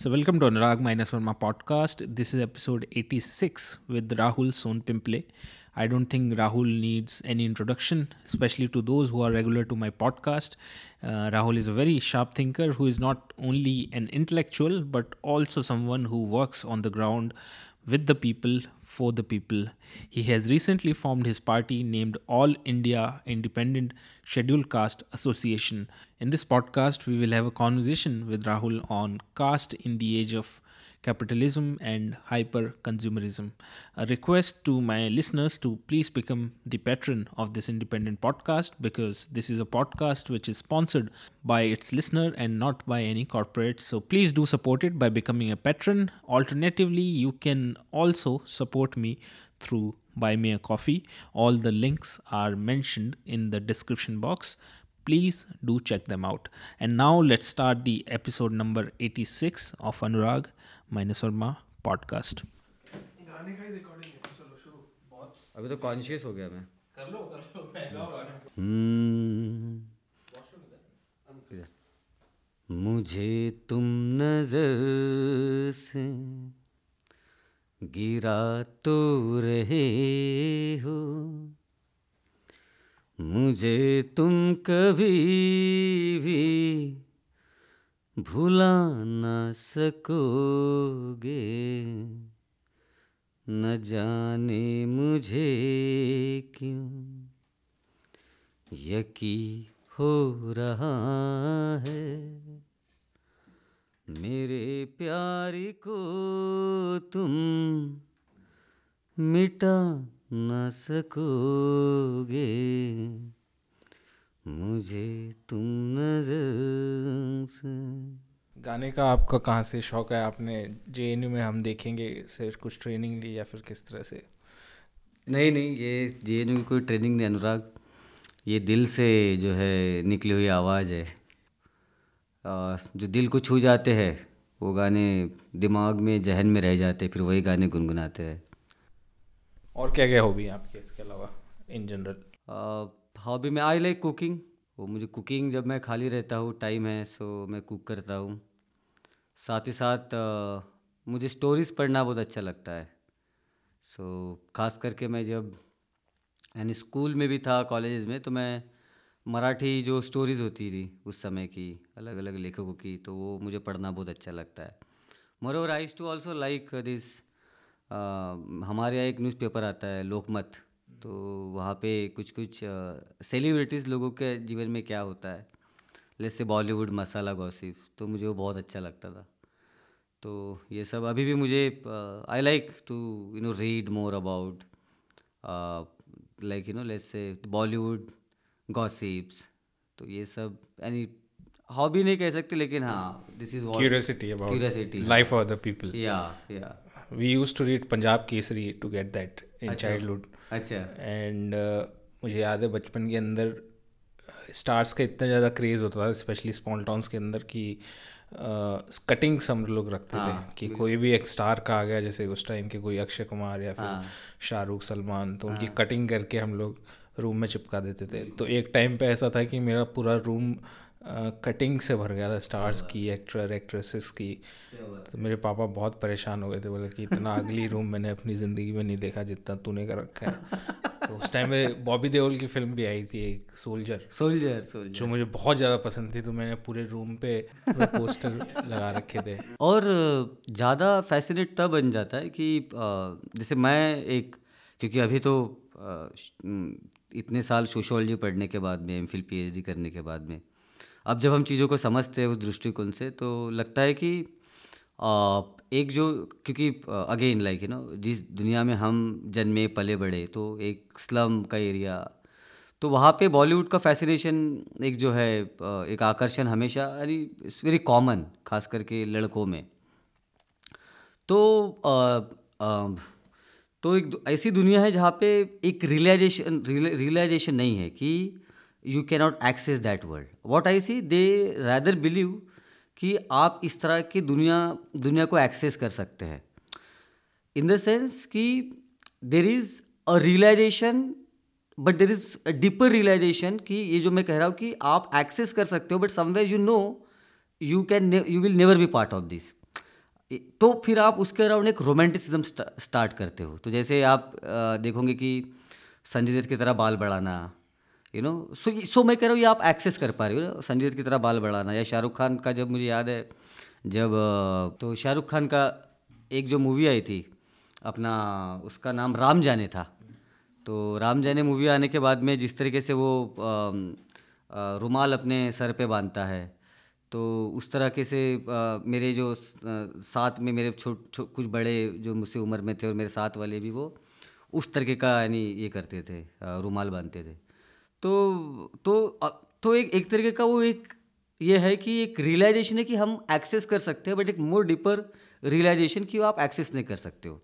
So, welcome to Anurag Minus Verma podcast. This is episode 86 with Rahul Sonpimple. I don't think Rahul needs any introduction, especially to those who are regular to my podcast. Uh, Rahul is a very sharp thinker who is not only an intellectual but also someone who works on the ground with the people, for the people. He has recently formed his party named All India Independent Scheduled Caste Association. In this podcast, we will have a conversation with Rahul on caste in the age of capitalism and hyper consumerism. A request to my listeners to please become the patron of this independent podcast because this is a podcast which is sponsored by its listener and not by any corporate. So please do support it by becoming a patron. Alternatively, you can also support me through buy me a coffee all the links are mentioned in the description box please do check them out and now let's start the episode number 86 of anurag minus Verma podcast. गाने का recording चलो शुरू। बहुत अभी तो conscious हो गया मैं। कर लो कर लो मैं गाओ हम्म, मुझे तुम नज़र से गिरा तो रहे हो। मुझे तुम कभी भी भुला न सकोगे। न जाने मुझे क्यों। यकी हो रहा है। मेरे प्यार को तुम मिटा न सकोगे। मुझे तुम नज़र गाने का आपका कहाँ से शौक है? आपने जेएनयू में हम देखेंगे सिर्फ़ कुछ ट्रेनिंग ली या फिर किस तरह से? नहीं नहीं ये जेएनयू की कोई ट्रेनिंग नहीं अनुराग। ये दिल से जो है निकली हुई आवाज़ है। और जो दिल को छू जाते हैं वो गाने दिमाग में जहन में रह जाते हैं फिर वही गाने गुनगुनाते हैं। और क्या क्या हॉबी है आपके इसके अलावा इन जनरल हॉबी में आई लाइक कुकिंग वो मुझे कुकिंग जब मैं खाली रहता हूँ टाइम है सो मैं कुक करता हूँ। साथ ही साथ मुझे स्टोरीज़ पढ़ना बहुत अच्छा लगता है। सो खास करके मैं जब, यानी स्कूल में भी था कॉलेज में तो मैं मराठी जो स्टोरीज़ होती थी, उस समय की अलग अलग लेखकों की तो वो मुझे पढ़ना बहुत अच्छा लगता है। Moreover eyes too also like this हमारे यहाँ एक न्यूज़पेपर आता है, लोकमत। तो वहाँ पे कुछ कुछ सेलिब्रिटीज़ लोगों के जीवन में क्या होता है जैसे बॉलीवुड मसाला गॉसिप तो मुझे वो बहुत अच्छा लगता था। तो ये सब अभी भी मुझे I like to you know read more about like you know let's say Bollywood gossips तो ये सब यानी हॉबी नहीं कह सकते लेकिन हाँ this is curiosity about curiosity life of other people या या we used to read Punjab Kesari to get that in childhood अच्छा। एंड uh, मुझे याद है बचपन के अंदर स्टार्स का इतना ज़्यादा क्रेज़ होता था स्पेशली स्मॉल टाउन्स के अंदर कि कटिंग uh, हम लोग रखते हाँ, थे कि कोई भी एक स्टार का आ गया जैसे उस टाइम के कोई अक्षय कुमार या फिर हाँ, शाहरुख सलमान तो हाँ, उनकी कटिंग करके हम लोग रूम में चिपका देते थे। तो एक टाइम पे ऐसा था कि मेरा पूरा रूम कटिंग से भर गया था स्टार्स की एक्टर एक्ट्रेसेस की। तो मेरे पापा बहुत परेशान हो गए थे बोले कि इतना अगली रूम मैंने अपनी ज़िंदगी में नहीं देखा जितना तूने कर रखा है। तो उस टाइम में बॉबी देओल की फ़िल्म भी आई थी एक सोल्जर सोल्जर सोल्जर जो मुझे बहुत ज़्यादा पसंद थी तो मैंने पूरे रूम पे पोस्टर लगा रखे थे। और ज़्यादा फैसिनेट तब बन जाता है कि जैसे मैं एक क्योंकि अभी तो इतने साल सोशोलॉजी पढ़ने के बाद में एम फिल करने के बाद में अब जब हम चीज़ों को समझते हैं उस दृष्टिकोण से तो लगता है कि एक जो क्योंकि अगेन लाइक यू नो जिस दुनिया में हम जन्मे पले बड़े तो एक स्लम का एरिया तो वहाँ पे बॉलीवुड का फैसिनेशन एक जो है एक आकर्षण हमेशा यानी इट्स वेरी कॉमन खास करके लड़कों में। तो आ, आ, तो एक ऐसी दुनिया है जहाँ पे एक रियलाइजेशन रियलाइजेशन नहीं है कि you cannot access that world what I see they rather believe कि आप इस तरह की दुनिया दुनिया को एक्सेस कर सकते हैं। इन द सेंस कि there is a realization but there is a deeper realization कि ये जो मैं कह रहा हूँ कि आप एक्सेस कर सकते हो but somewhere you know you can you will never be part of this तो फिर आप उसके अराउंड एक रोमांटिसिज्म स्टार्ट करते हो। तो जैसे आप देखोगे कि संजय दत्त की तरह बाल बढ़ाना यू नो सो सो मैं कह रहा हूँ ये आप एक्सेस कर पा रहे हो संजय की तरह बाल बढ़ाना या शाहरुख खान का जब मुझे याद है जब तो शाहरुख खान का एक जो मूवी आई थी अपना उसका नाम राम जाने था। तो राम जाने मूवी आने के बाद में जिस तरीके से वो रुमाल अपने सर पे बांधता है तो उस तरह के से अ, मेरे जो साथ में मेरे छोट छो, कुछ बड़े जो मुझसे उम्र में थे और मेरे साथ वाले भी वो उस तरीके का यानी ये करते थे अ, रुमाल बांधते थे। तो तो तो एक एक तरीके का वो एक ये है कि एक रियलाइजेशन है कि हम एक्सेस कर सकते हैं बट एक मोर डीपर रियलाइजेशन कि आप एक्सेस नहीं कर सकते हो।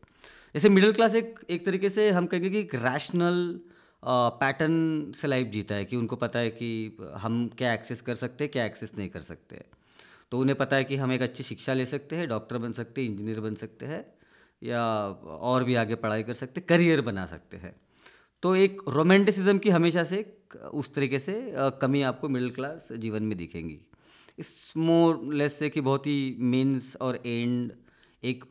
जैसे मिडिल क्लास एक एक तरीके से हम कहेंगे कि एक रैशनल पैटर्न से लाइफ जीता है कि उनको पता है कि हम क्या एक्सेस कर सकते हैं, क्या एक्सेस नहीं कर सकते। तो उन्हें पता है कि हम एक अच्छी शिक्षा ले सकते हैं डॉक्टर बन सकते हैं इंजीनियर बन सकते हैं, या और भी आगे पढ़ाई कर सकते करियर बना सकते हैं। तो एक रोमांटिसिज्म की हमेशा से उस तरीके से कमी आपको मिडिल क्लास जीवन में दिखेंगी। इस मोर लेस से कि बहुत ही मीन्स और एंड एक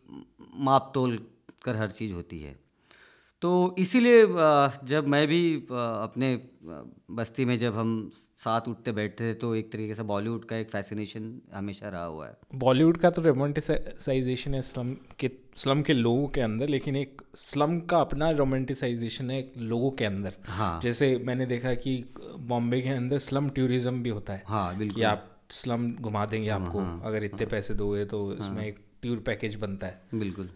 माप तोल कर हर चीज़ होती है। तो इसीलिए जब मैं भी अपने बस्ती में जब हम साथ उठते बैठते थे तो एक तरीके से बॉलीवुड का एक फैसिनेशन हमेशा रहा हुआ है। बॉलीवुड का तो रोमांटिसाइजेशन है स्लम के स्लम के लोगों के अंदर लेकिन एक स्लम का अपना रोमांटिसाइजेशन है लोगों के अंदर। हाँ। जैसे मैंने देखा कि बॉम्बे के अंदर स्लम टूरिज़्म भी होता है। हाँ कि बिल्कुल आप स्लम घुमा देंगे आपको हाँ, अगर इतने पैसे दोगे तो इसमें एक टूर पैकेज बनता है। बिल्कुल।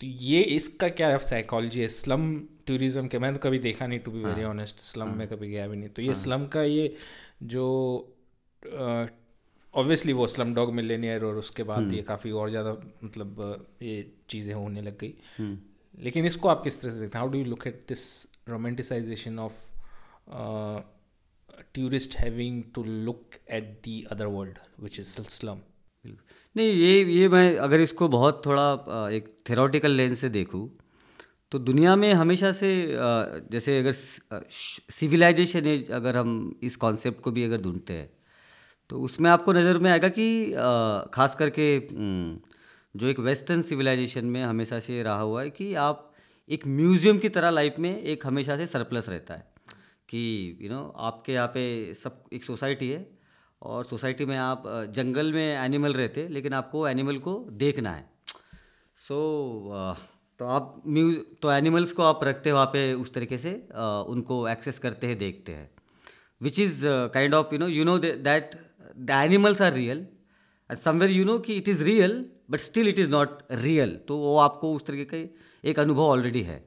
तो ये इसका क्या साइकोलॉजी है? स्लम टूरिज़्म के मैंने तो कभी देखा नहीं to be very honest slum में कभी गया भी नहीं। तो ये स्लम का ये जो ऑब्वियसली वो स्लम डॉग मिलेनियर और उसके बाद ये काफ़ी और ज़्यादा मतलब ये चीज़ें होने लग गई। लेकिन इसको आप किस तरह से देखते हैं? How do you look at this romanticization of tourist having to look at the other world which is slum. नहीं ये ये मैं अगर इसको बहुत थोड़ा एक थेरोटिकल लेंस से देखूँ तो दुनिया में हमेशा से जैसे अगर सिविलाइजेशन एज अगर हम इस कॉन्सेप्ट को भी अगर ढूंढते हैं तो उसमें आपको नज़र में आएगा कि खास करके जो एक वेस्टर्न सिविलाइजेशन में हमेशा से रहा हुआ है कि आप एक म्यूज़ियम की तरह लाइफ में एक हमेशा से सरप्लस रहता है कि यू you नो know, आपके यहाँ पे सब एक सोसाइटी है और सोसाइटी में आप जंगल में एनिमल रहते लेकिन आपको एनिमल को देखना है। सो so, तो आप म्यूज तो एनिमल्स को आप रखते वहाँ पे उस तरीके से उनको एक्सेस करते हैं देखते हैं। Which is kind of you know you know that the animals are real somewhere you know कि it is real but still it is not real तो वो आपको उस तरीके का एक अनुभव ऑलरेडी है।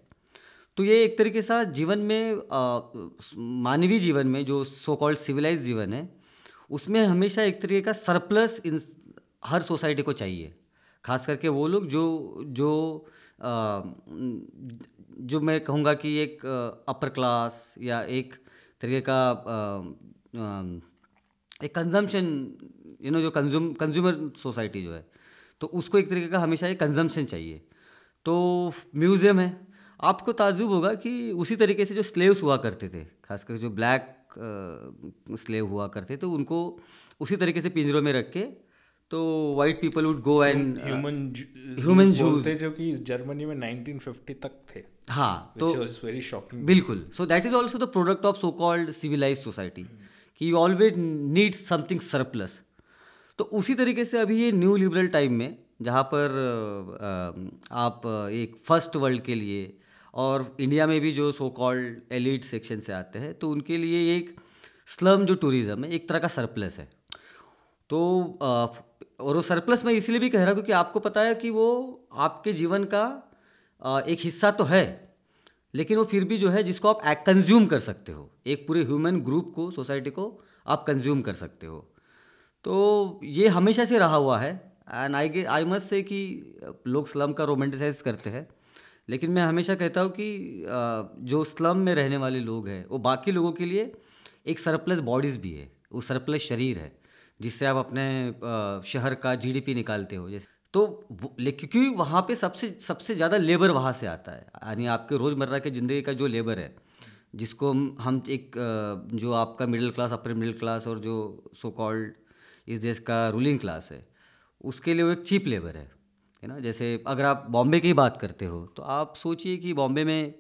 तो ये एक तरीके से जीवन में मानवीय जीवन में जो सो कॉल्ड सिविलाइज जीवन है उसमें हमेशा एक तरीके का सरप्लस इन हर सोसाइटी को चाहिए। खास करके वो लोग जो जो अ, जो मैं कहूँगा कि एक अपर क्लास या एक तरीके का अ, अ, एक कंजम्पशन यू नो जो कंज्यूम कंज्यूमर सोसाइटी जो है तो उसको एक तरीके का हमेशा एक कंजम्पशन चाहिए। तो म्यूज़ियम है। आपको ताजुब होगा कि उसी तरीके से जो स्लेव्स हुआ करते थे खासकर जो ब्लैक स्लेव हुआ करते तो उनको उसी तरीके से पिंजरों में रख के तो white people would go and human Jews. जो कि जर्मनी में 1950 तक थे। हाँ तो very shocking बिल्कुल। So that is also the product of so called civilize society कि you always need something surplus तो उसी तरीके से अभी ये न्यू लिबरल टाइम में जहाँ पर आप एक फ़र्स्ट वर्ल्ड के लिए और इंडिया में भी जो सो कॉल्ड एलिट सेक्शन से आते हैं तो उनके लिए एक स्लम जो टूरिज़्म है, एक तरह का सरप्लस है। तो और वो सरप्लस मैं इसलिए भी कह रहा हूँ क्योंकि आपको पता है कि वो आपके जीवन का एक हिस्सा तो है, लेकिन वो फिर भी जो है जिसको आप कंज्यूम कर सकते हो। एक पूरे ह्यूमन ग्रुप को सोसाइटी को आप कंज्यूम कर सकते हो। तो ये हमेशा से रहा हुआ है एंड आई आई मस्ट से कि लोग स्लम का रोमांटिसाइज करते हैं। लेकिन मैं हमेशा कहता हूँ कि जो स्लम में रहने वाले लोग हैं, वो बाकी लोगों के लिए एक सरप्लस बॉडीज़ भी है, वो सरप्लस शरीर है, जिससे आप अपने शहर का जीडीपी निकालते हो, जैसे। तो क्योंकि वहाँ पे सबसे सबसे ज़्यादा लेबर वहाँ से आता है, यानी आपके रोज़मर्रा के ज़िंदगी का जो लेबर है, जिसको हम एक जो आपका middle class upper middle class और जो सो कॉल्ड इस देश का रूलिंग क्लास है, उसके लिए वो एक चीप लेबर है। है ना? जैसे अगर आप बॉम्बे की बात करते हो तो आप सोचिए कि बॉम्बे में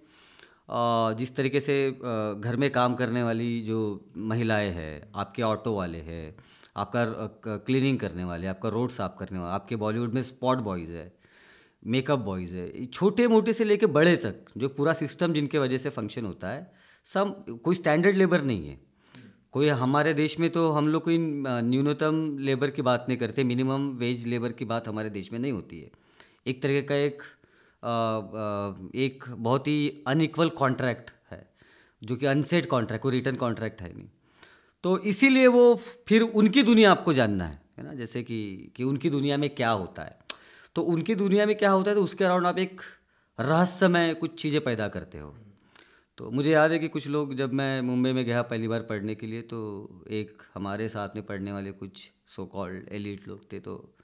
जिस तरीके से घर में काम करने वाली जो महिलाएँ हैं, आपके ऑटो वाले हैं, आपका क्लीनिंग करने वाले, आपका रोड साफ़ करने वाले, आपके बॉलीवुड में स्पॉट बॉयज़ है, मेकअप बॉयज़ है छोटे मोटे से लेके बड़े तक, जो पूरा सिस्टम जिनके वजह से फ़ंक्शन होता है सब कोई स्टैंडर्ड लेबर नहीं है। कोई हमारे देश में तो हम लोग कोई न्यूनतम लेबर की बात नहीं करते, मिनिमम वेज लेबर की बात हमारे देश में नहीं होती है। एक तरीके का एक एक बहुत ही अनइक्वल कॉन्ट्रैक्ट है, जो कि अनसेड कॉन्ट्रैक्ट कोई रिटर्न कॉन्ट्रैक्ट है नहीं। तो इसीलिए वो फिर उनकी दुनिया आपको जानना है है ना? जैसे कि कि उनकी दुनिया में क्या होता है। तो उनकी दुनिया में क्या होता है तो उसके अराउंड आप एक रहस्यमय कुछ चीज़ें पैदा करते हो। तो मुझे याद है कि कुछ लोग जब मैं मुंबई में गया पहली बार पढ़ने के लिए तो एक हमारे साथ में पढ़ने वाले कुछ सो कॉल्ड एलिट लोग थे तो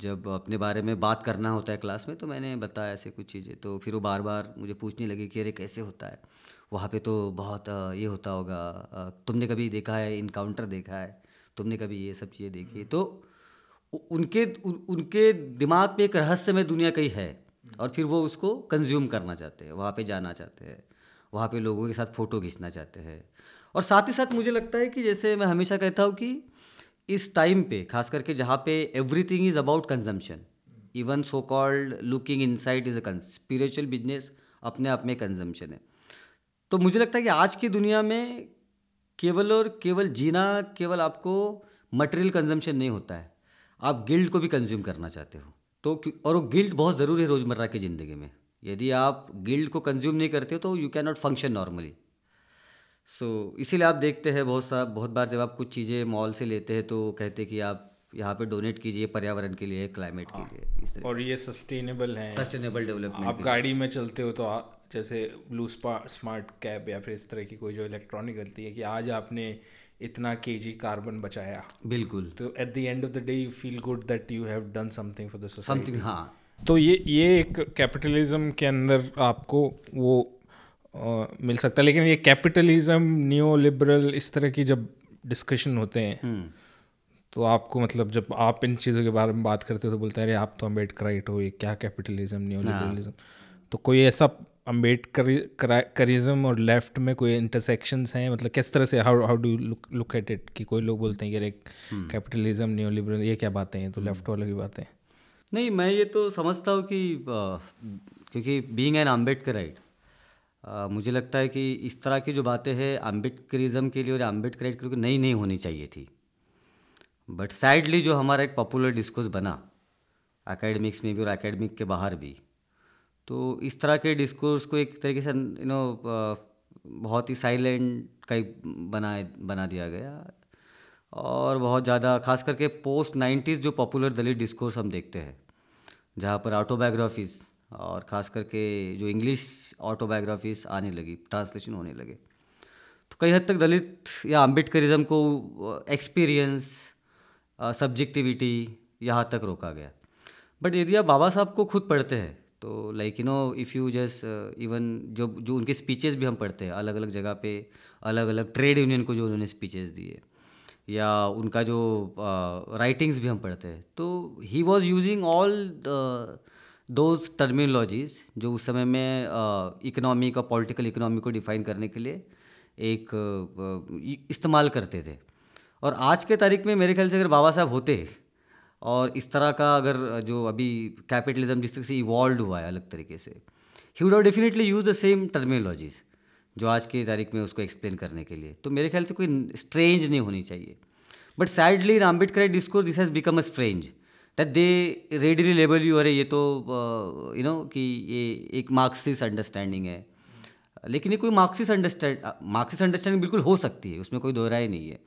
जब अपने बारे में बात करना होता है क्लास में तो मैंने बताया ऐसे कुछ चीज़ें तो फिर वो बार बार मुझे पूछने लगी कि अरे कैसे होता है? वहाँ पे तो बहुत ये होता होगा तुमने कभी देखा है इनकाउंटर देखा है, तुमने कभी ये सब चीज़ें देखी तो उनके उनके दिमाग में एक रहस्यमय दुनिया कहीं है और फिर वो उसको कंज्यूम करना चाहते हैं, वहाँ पे जाना चाहते हैं, वहाँ पे लोगों के साथ फ़ोटो खींचना चाहते हैं। और साथ ही साथ मुझे लगता है कि जैसे मैं हमेशा कहता हूँ कि इस टाइम पे, खास करके जहाँ पे everything is about consumption even so called looking inside is a spiritual business अपने आप में कंजम्पशन है। तो मुझे लगता है कि आज की दुनिया में केवल और केवल जीना केवल आपको मटेरियल कंजम्पशन नहीं होता है, आप गिल्ड को भी कंज्यूम करना चाहते हो। तो और वो गिल्ड बहुत ज़रूरी है रोज़मर्रा की ज़िंदगी में। यदि आप गिल्ड को कंज्यूम नहीं करते हो तो you can not function normally so इसीलिए आप देखते हैं बहुत सा बहुत बार जब आप कुछ चीज़ें मॉल से लेते हैं तो कहते हैं कि आप यहाँ पे डोनेट कीजिए पर्यावरण के लिए क्लाइमेट के लिए और ये सस्टेनेबल है। सस्टेनेबल डेवलपमेंट आप गाड़ी में चलते हो तो आ, जैसे ब्लू स्मार्ट कैब या फिर इस तरह की कोई जो इलेक्ट्रॉनिक गलती है कि आज आपने इतना के जी कार्बन बचाया। बिल्कुल। तो at the end of the day you feel good that you have done something for the something हाँ। तो ये ये एक कैपिटलिज्म के अंदर आपको वो आ, मिल सकता है। लेकिन ये कैपिटलिज्म न्यू लिबरल इस तरह की जब डिस्कशन होते हैं हम्म। तो आपको मतलब जब आप इन चीज़ों के बारे में बात करते हो तो बोलते हैं अरे आप तो अम्बेडकराइट हो ये क्या कैपिटलिज्म न्यू लिबरलिज्म तो कोई ऐसा अम्बेडकरिज्म और लेफ़्ट में कोई इंटरसेक्शंस हैं मतलब किस तरह से how how do look look at it कि कोई लोग बोलते हैं कि अरे कैपिटलिज्म न्यू लिबरल ये क्या बातें हैं तो लेफ़्ट वालों की बातें नहीं मैं ये तो समझता हूँ कि क्योंकि बीइंग एन अम्बेडकराइट मुझे लगता है कि इस तरह की जो बातें हैं अम्बेडकरिज्म के लिए और अम्बेडकराइट के लिए नई नहीं होनी चाहिए थी। बट सैडली जो हमारा एक पॉपुलर डिस्कोर्स बना अकेडमिक्स में भी और अकेडमिक के बाहर भी तो इस तरह के डिस्कोर्स को एक तरीके से यू नो बहुत ही साइलेंट का बना बना दिया गया। और बहुत ज़्यादा, खास करके पोस्ट नाइन्टीज़ जो पॉपुलर दलित डिस्कोर्स हम देखते हैं, जहाँ पर ऑटोबायोग्राफीज़ और ख़ास करके जो इंग्लिश ऑटोबायोग्राफीज़ आने लगी ट्रांसलेशन होने लगे। तो कई हद तक दलित या अम्बेडकरिज्म को एक्सपीरियंस सब्जेक्टिविटी यहाँ तक रोका गया। बट यदि आप बाबा साहब को खुद पढ़ते हैं तो like you know if you just even जो जो उनके स्पीचेस भी हम पढ़ते हैं अलग अलग जगह पे अलग अलग ट्रेड यूनियन को जो उन्होंने स्पीचेस दिए या उनका जो राइटिंग्स uh, भी हम पढ़ते हैं तो he was using all those terminologies जो उस समय में इकनॉमी और पॉलिटिकल इकनॉमी को डिफाइन करने के लिए एक uh, इस्तेमाल करते थे। और आज के तारीख में मेरे ख्याल से अगर बाबा साहब होते और इस तरह का अगर, जो अभी कैपिटलिज्म जिस तरह से इवॉल्व हुआ है अलग तरीके से he would definitely use the same terminologies जो आज की तारीख में उसको एक्सप्लेन करने के लिए। तो मेरे ख्याल से कोई स्ट्रेंज नहीं होनी चाहिए। But sadly in Ambedkar discourse this has become a strange that they readily label you अरे, ये तो यू नो कि ये एक मार्क्सिस अंडरस्टैंडिंग है। लेकिन ये कोई मार्क्सिस अंडरस्टैंड मार्क्सिस अंडरस्टैंडिंग बिल्कुल हो सकती है, उसमें कोई दोहराई नहीं है।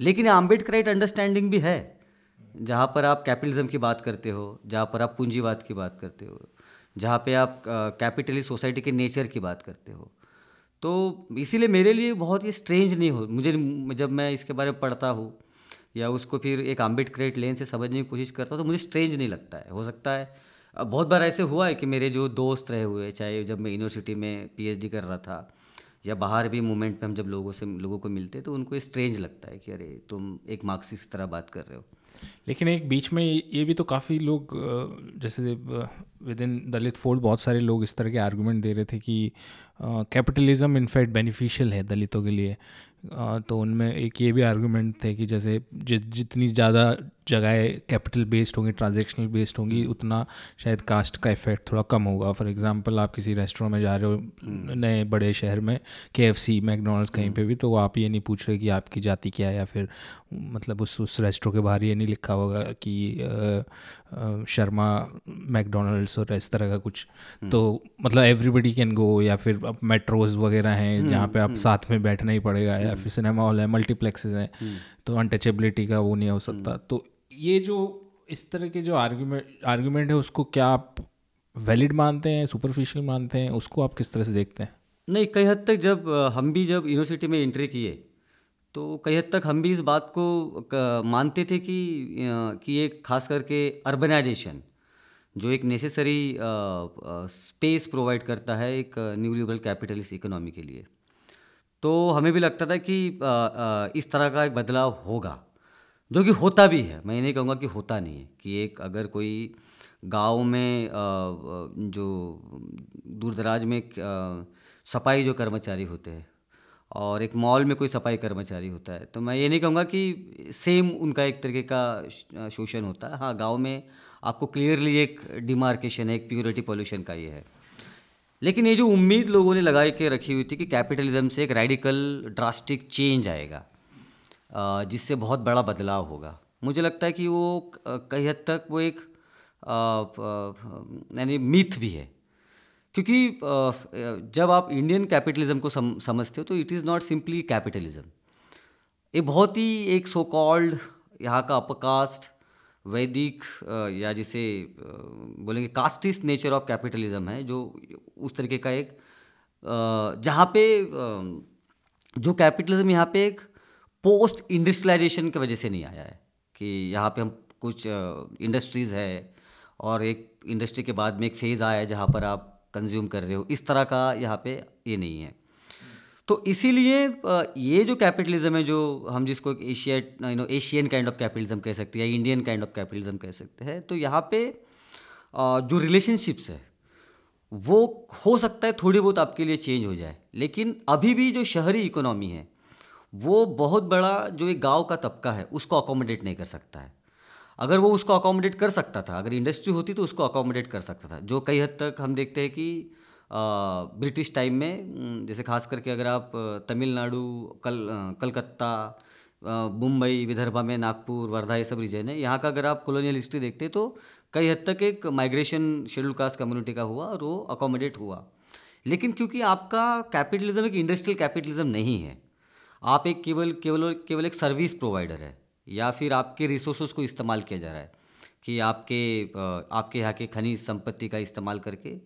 लेकिन अम्बेडकराइट अंडरस्टैंडिंग भी है। जहाँ पर आप कैपिटलिज्म की बात करते हो, जहाँ पर आप पूंजीवाद की बात करते हो, जहाँ पे आप कैपिटलिस्ट सोसाइटी के नेचर की बात करते हो। तो इसीलिए मेरे लिए बहुत ही स्ट्रेंज नहीं हो, मुझे जब मैं इसके बारे में पढ़ता हूँ, या उसको फिर एक अम्बेडकरेट लेन से समझने की कोशिश करता हूँ तो मुझे स्ट्रेंज नहीं लगता है, हो सकता है। बहुत बार ऐसे हुआ है कि मेरे जो दोस्त रहे हुए, चाहे जब मैं यूनिवर्सिटी में पीएचडी कर रहा था, या बाहर भी मूवमेंट में हम जब लोगों से, लोगों को मिलते तो उनको स्ट्रेंज लगता है कि अरे, तुम एक मार्क्सिस्ट तरह बात कर रहे हो। लेकिन एक बीच में ये भी तो काफ़ी लोग जैसे विद इन दलित फोल्ड बहुत सारे लोग इस तरह के आर्गुमेंट दे रहे थे कि कैपिटलिज्म इनफैक्ट बेनिफिशियल है दलितों के लिए। तो उनमें एक ये भी आर्गूमेंट थे कि जैसे जि, जितनी ज़्यादा जगह कैपिटल बेस्ड होंगी ट्रांजेक्शनल बेस्ड होंगी उतना शायद कास्ट का इफ़ेक्ट थोड़ा कम होगा। फॉर एग्जांपल आप किसी रेस्टोरेंट में जा रहे हो नए बड़े शहर में के एफ़ सी मैकडोनल्ड्स कहीं पे भी तो आप ये नहीं पूछ रहे कि आपकी जाति क्या है या फिर मतलब उस उस रेस्टोरेंट के बाहर ये नहीं लिखा होगा कि शर्मा मैकडोनल्ड्स और इस तरह का कुछ। तो मतलब एवरीबडी कैन गो या फिर अब मेट्रोज वगैरह हैं जहाँ पे आप साथ में बैठना ही पड़ेगा या फिर सिनेमा हॉल है मल्टीप्लेक्सेस हैं तो अनटचेबिलिटी का वो नहीं हो सकता। तो ये जो इस तरह के जो आर्ग्यूमेंट आर्ग्यूमेंट है उसको क्या आप वैलिड मानते हैं सुपरफिशियल मानते हैं? उसको आप किस तरह से देखते हैं? नहीं कई हद तक जब हम भी जब यूनिवर्सिटी में एंट्री किए तो कई हद तक हम भी इस बात को मानते थे कि कि एक खास करके अर्बनाइजेशन जो एक नेसेसरी स्पेस प्रोवाइड करता है एक न्यू लिबरल कैपिटलिस्ट इकोनॉमी के लिए। तो हमें भी लगता था कि अ, अ, इस तरह का एक बदलाव होगा जो कि होता भी है। मैं ये नहीं कहूँगा कि होता नहीं है कि एक अगर कोई गाँव में अ, जो दूर दराज में सफ़ाई जो कर्मचारी होते हैं और एक मॉल में कोई सफ़ाई कर्मचारी होता है। तो मैं ये नहीं कहूँगा कि सेम उनका एक तरीके का शोषण होता है। हाँ गाँव में आपको क्लियरली एक डिमार्केशन है एक प्योरिटी पॉल्यूशन का ये है। लेकिन ये जो उम्मीद लोगों ने लगा के रखी हुई थी कि कैपिटलिज्म से एक रेडिकल ड्रास्टिक चेंज आएगा जिससे बहुत बड़ा बदलाव होगा। मुझे लगता है कि वो कई हद तक वो एक यानी मिथ भी है। क्योंकि जब आप इंडियन कैपिटलिज्म को सम, समझते हो तो it is not simply capitalism ये बहुत ही एक सो कॉल्ड यहाँ का अपकास्ट वैदिक या जिसे बोलेंगे कास्टिस्ट नेचर ऑफ़ कैपिटलिज्म है जो उस तरीके का एक जहाँ पे जो कैपिटलिज्म यहाँ पे एक पोस्ट इंडस्ट्रियलाइजेशन की वजह से नहीं आया है कि यहाँ पे हम कुछ इंडस्ट्रीज़ है और एक इंडस्ट्री के बाद में एक फ़ेज़ आया है जहाँ पर आप कंज्यूम कर रहे हो। इस तरह का यहाँ पे ये नहीं है। तो इसीलिए ये जो कैपिटलिज्म है, जो हम जिसको एक Asia you know Asian kind of capitalism कह सकते हैं या इंडियन काइंड ऑफ़ कैपिटलिज्म कह सकते हैं तो यहाँ पे जो रिलेशनशिप्स है, वो हो सकता है थोड़ी बहुत आपके लिए चेंज हो जाए, लेकिन अभी भी जो शहरी इकोनॉमी है, वो बहुत बड़ा जो एक गाँव का तबका है, उसको अकोमोडेट नहीं कर सकता है। अगर वो उसको अकोमोडेट कर सकता था, अगर इंडस्ट्री होती तो उसको अकोमोडेट कर सकता था। जो कई हद तक हम देखते हैं कि ब्रिटिश टाइम में जैसे खास करके अगर आप तमिलनाडु, कल कलकत्ता मुंबई, विदर्भा में नागपुर, वर्धा, ये सब रीजन है। यहाँ का अगर आप कॉलोनियल हिस्ट्री देखते तो कई हद तक एक माइग्रेशन शेड्यूल कास्ट कम्युनिटी का हुआ और वो अकोमोडेट हुआ। लेकिन क्योंकि आपका कैपिटलिज्म एक इंडस्ट्रियल कैपिटलिज्म नहीं है, आप एक केवल केवल केवल एक सर्विस प्रोवाइडर है। या फिर आपके रिसोर्सेज को इस्तेमाल किया जा रहा है कि आपके आपके यहाँ के खनिज संपत्ति का इस्तेमाल करके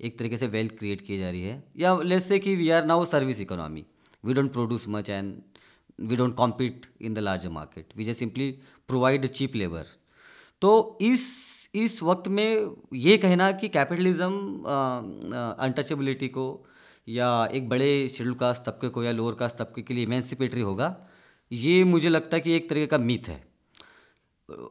एक तरीके से वेल्थ क्रिएट की जा रही है। या लेट्स से कि we are now service economy we don't produce much and we don't compete in the larger market we just simply provide cheap labour तो इस इस वक्त में ये कहना कि कैपिटलिज्म अनटचेबिलिटी को या एक बड़े शेड्यूल कास्ट तबके को या लोअर कास्ट तबके के लिए इमेंसिपेटरी होगा ये मुझे लगता है कि एक तरीके का मिथ है।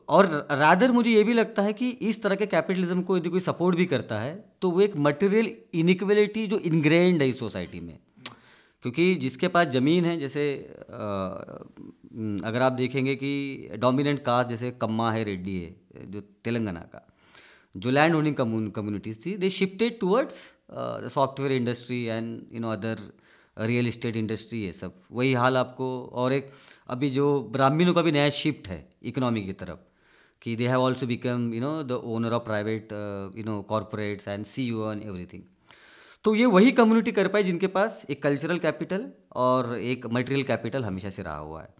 और रादर मुझे ये भी लगता है कि इस तरह के कैपिटलिज्म को यदि कोई सपोर्ट भी करता है तो वो एक मटेरियल इनइक्वलिटी जो इनग्रेंड है इस सोसाइटी में। क्योंकि जिसके पास ज़मीन है, जैसे अगर आप देखेंगे कि डोमिनेंट कास्ट जैसे कम्मा है, रेड्डी है, जो तेलंगाना का, जो लैंड ओनिंग कम्युनिटीज़ थी they shifted towards software industry and you know other real estate industry ये सब। वही हाल आपको और एक अभी जो ब्राह्मीणों का भी नया शिफ्ट है इकोनॉमी की तरफ़, कि they have also become you know the owner of private you know corporates and see you and everything तो ये वही कम्युनिटी कर पाई जिनके पास एक कल्चरल कैपिटल और एक मटेरियल कैपिटल हमेशा से रहा हुआ है।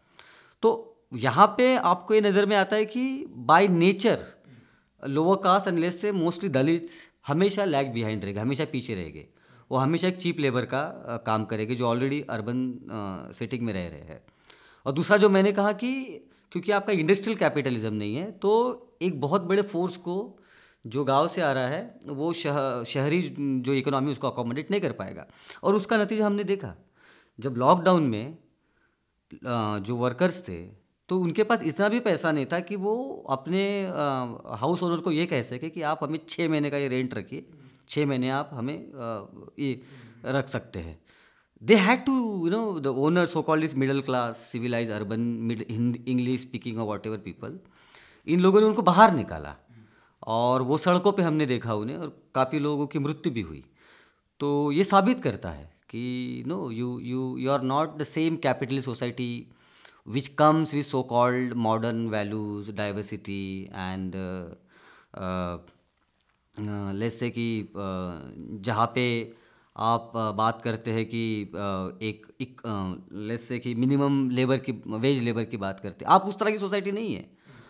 तो यहाँ पे आपको ये नज़र में आता है कि by nature lower caste and less say mostly Dalit हमेशा लैग बिहाइंड रहेगा, हमेशा पीछे रहेंगे। वो हमेशा एक चीप लेबर का अ, काम करेगी जो ऑलरेडी अर्बन सेटिंग में रह रहे हैं। और दूसरा जो मैंने कहा कि क्योंकि आपका इंडस्ट्रियल कैपिटलिज्म नहीं है तो एक बहुत बड़े फोर्स को जो गाँव से आ रहा है वो शह, शहरी जो इकोनॉमी उसको अकोमोडेट नहीं कर पाएगा। और उसका नतीजा हमने देखा जब लॉकडाउन में जो वर्कर्स थे तो उनके पास इतना भी पैसा नहीं था कि वो अपने हाउस ओनर को ये कह सके कि आप हमें छः महीने का ये रेंट रखिए। छः महीने आप हमें ये रख सकते हैं। They had to you know the owner so called is middle class civilize urban mid English speaking और वॉट एवर पीपल इन लोगों ने उनको बाहर निकाला। और वो सड़कों पे हमने देखा उन्हें और काफ़ी लोगों की मृत्यु भी हुई। तो ये साबित करता है कि no you you you are not the same capital society which comes with so called modern values diversity and let's say कि जहाँ पे आप बात करते हैं कि एक एक लेट्स से कि मिनिमम लेबर की वेज लेबर की बात करते हैं। आप उस तरह की सोसाइटी नहीं है।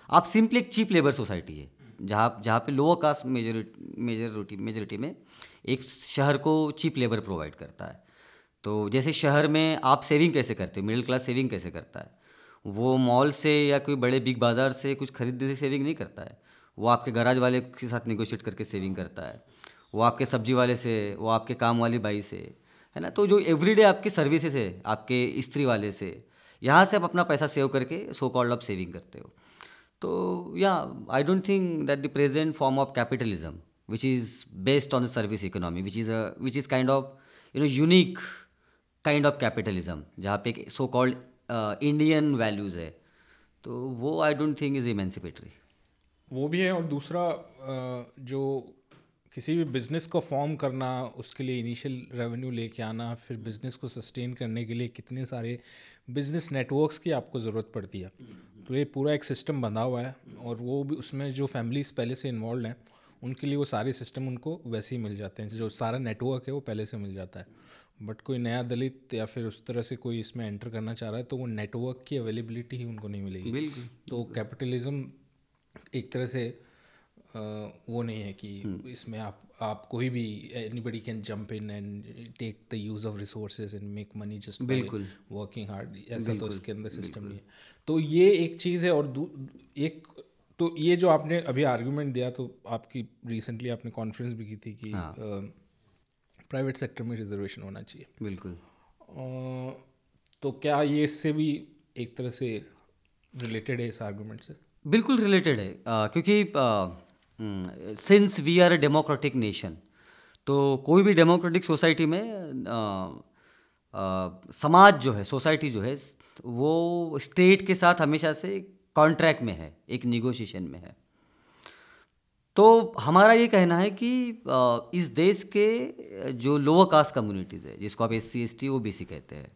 आप सिंपली एक चीप लेबर सोसाइटी है। जहाँ जहाँ पे lower caste majority majority majority में एक शहर को चीप लेबर प्रोवाइड करता है। तो जैसे शहर में आप सेविंग कैसे करते हो? मिडिल क्लास सेविंग कैसे करता है? वो मॉल से या कोई बड़े बिग बाज़ार से कुछ खरीदने से सेविंग नहीं करता है। वो आपके गराज वाले के साथ निगोशिएट करके सेविंग करता है। वो आपके सब्ज़ी वाले से, वो आपके काम वाली बाई से, है ना? तो जो एवरीडे आपकी सर्विसेज़ है, आपके स्त्री वाले से, यहाँ से आप अपना पैसा सेव करके सो कॉल्ड आप सेविंग करते हो। तो या I don't think that the present form of capitalism which is based on the service economy which is a which is kind of you know unique kind of capitalism जहाँ पे so called Indian values है तो वो I don't think is emancipatory वो भी है और दूसरा जो किसी भी बिज़नेस को फॉर्म करना उसके लिए इनिशियल रेवेन्यू लेके आना फिर बिज़नेस को सस्टेन करने के लिए कितने सारे बिज़नेस नेटवर्क्स की आपको ज़रूरत पड़ती है। तो ये पूरा एक सिस्टम बंधा हुआ है और वो भी उसमें जो फैमिलीज़ पहले से इन्वॉल्व हैं उनके लिए वो सारे सिस्टम उनको वैसे ही मिल जाते हैं। जो सारा नेटवर्क है वो पहले से मिल जाता है। बट कोई नया दलित या फिर उस तरह से कोई इसमें एंटर करना चाह रहा है तो वो नेटवर्क की अवेलेबिलिटी ही उनको नहीं मिलेगी। बिल्कुल। तो कैपिटलिज्म एक तरह से वो नहीं है कि इसमें आप आप कोई भी anybody can jump in and take the use of resources and make money just बिल्कुल। वर्किंग हार्ड ऐसा तो उसके अंदर सिस्टम नहीं है। तो ये एक चीज़ है और एक तो ये जो आपने अभी आर्गुमेंट दिया तो आपकी रिसेंटली आपने कॉन्फ्रेंस भी की थी कि प्राइवेट सेक्टर में रिजर्वेशन होना चाहिए। बिल्कुल। तो क्या ये इससे भी एक तरह से रिलेटेड है इस आर्गुमेंट से? बिल्कुल रिलेटेड है। अ, क्योंकि since we are a democratic nation तो कोई भी डेमोक्रेटिक सोसाइटी में अ, अ, समाज जो है सोसाइटी जो है वो स्टेट के साथ हमेशा से कॉन्ट्रैक्ट में है एक निगोशिएशन में है। तो हमारा ये कहना है कि इस देश के जो लोअर कास्ट कम्युनिटीज़ है जिसको आप S C S T O B C कहते हैं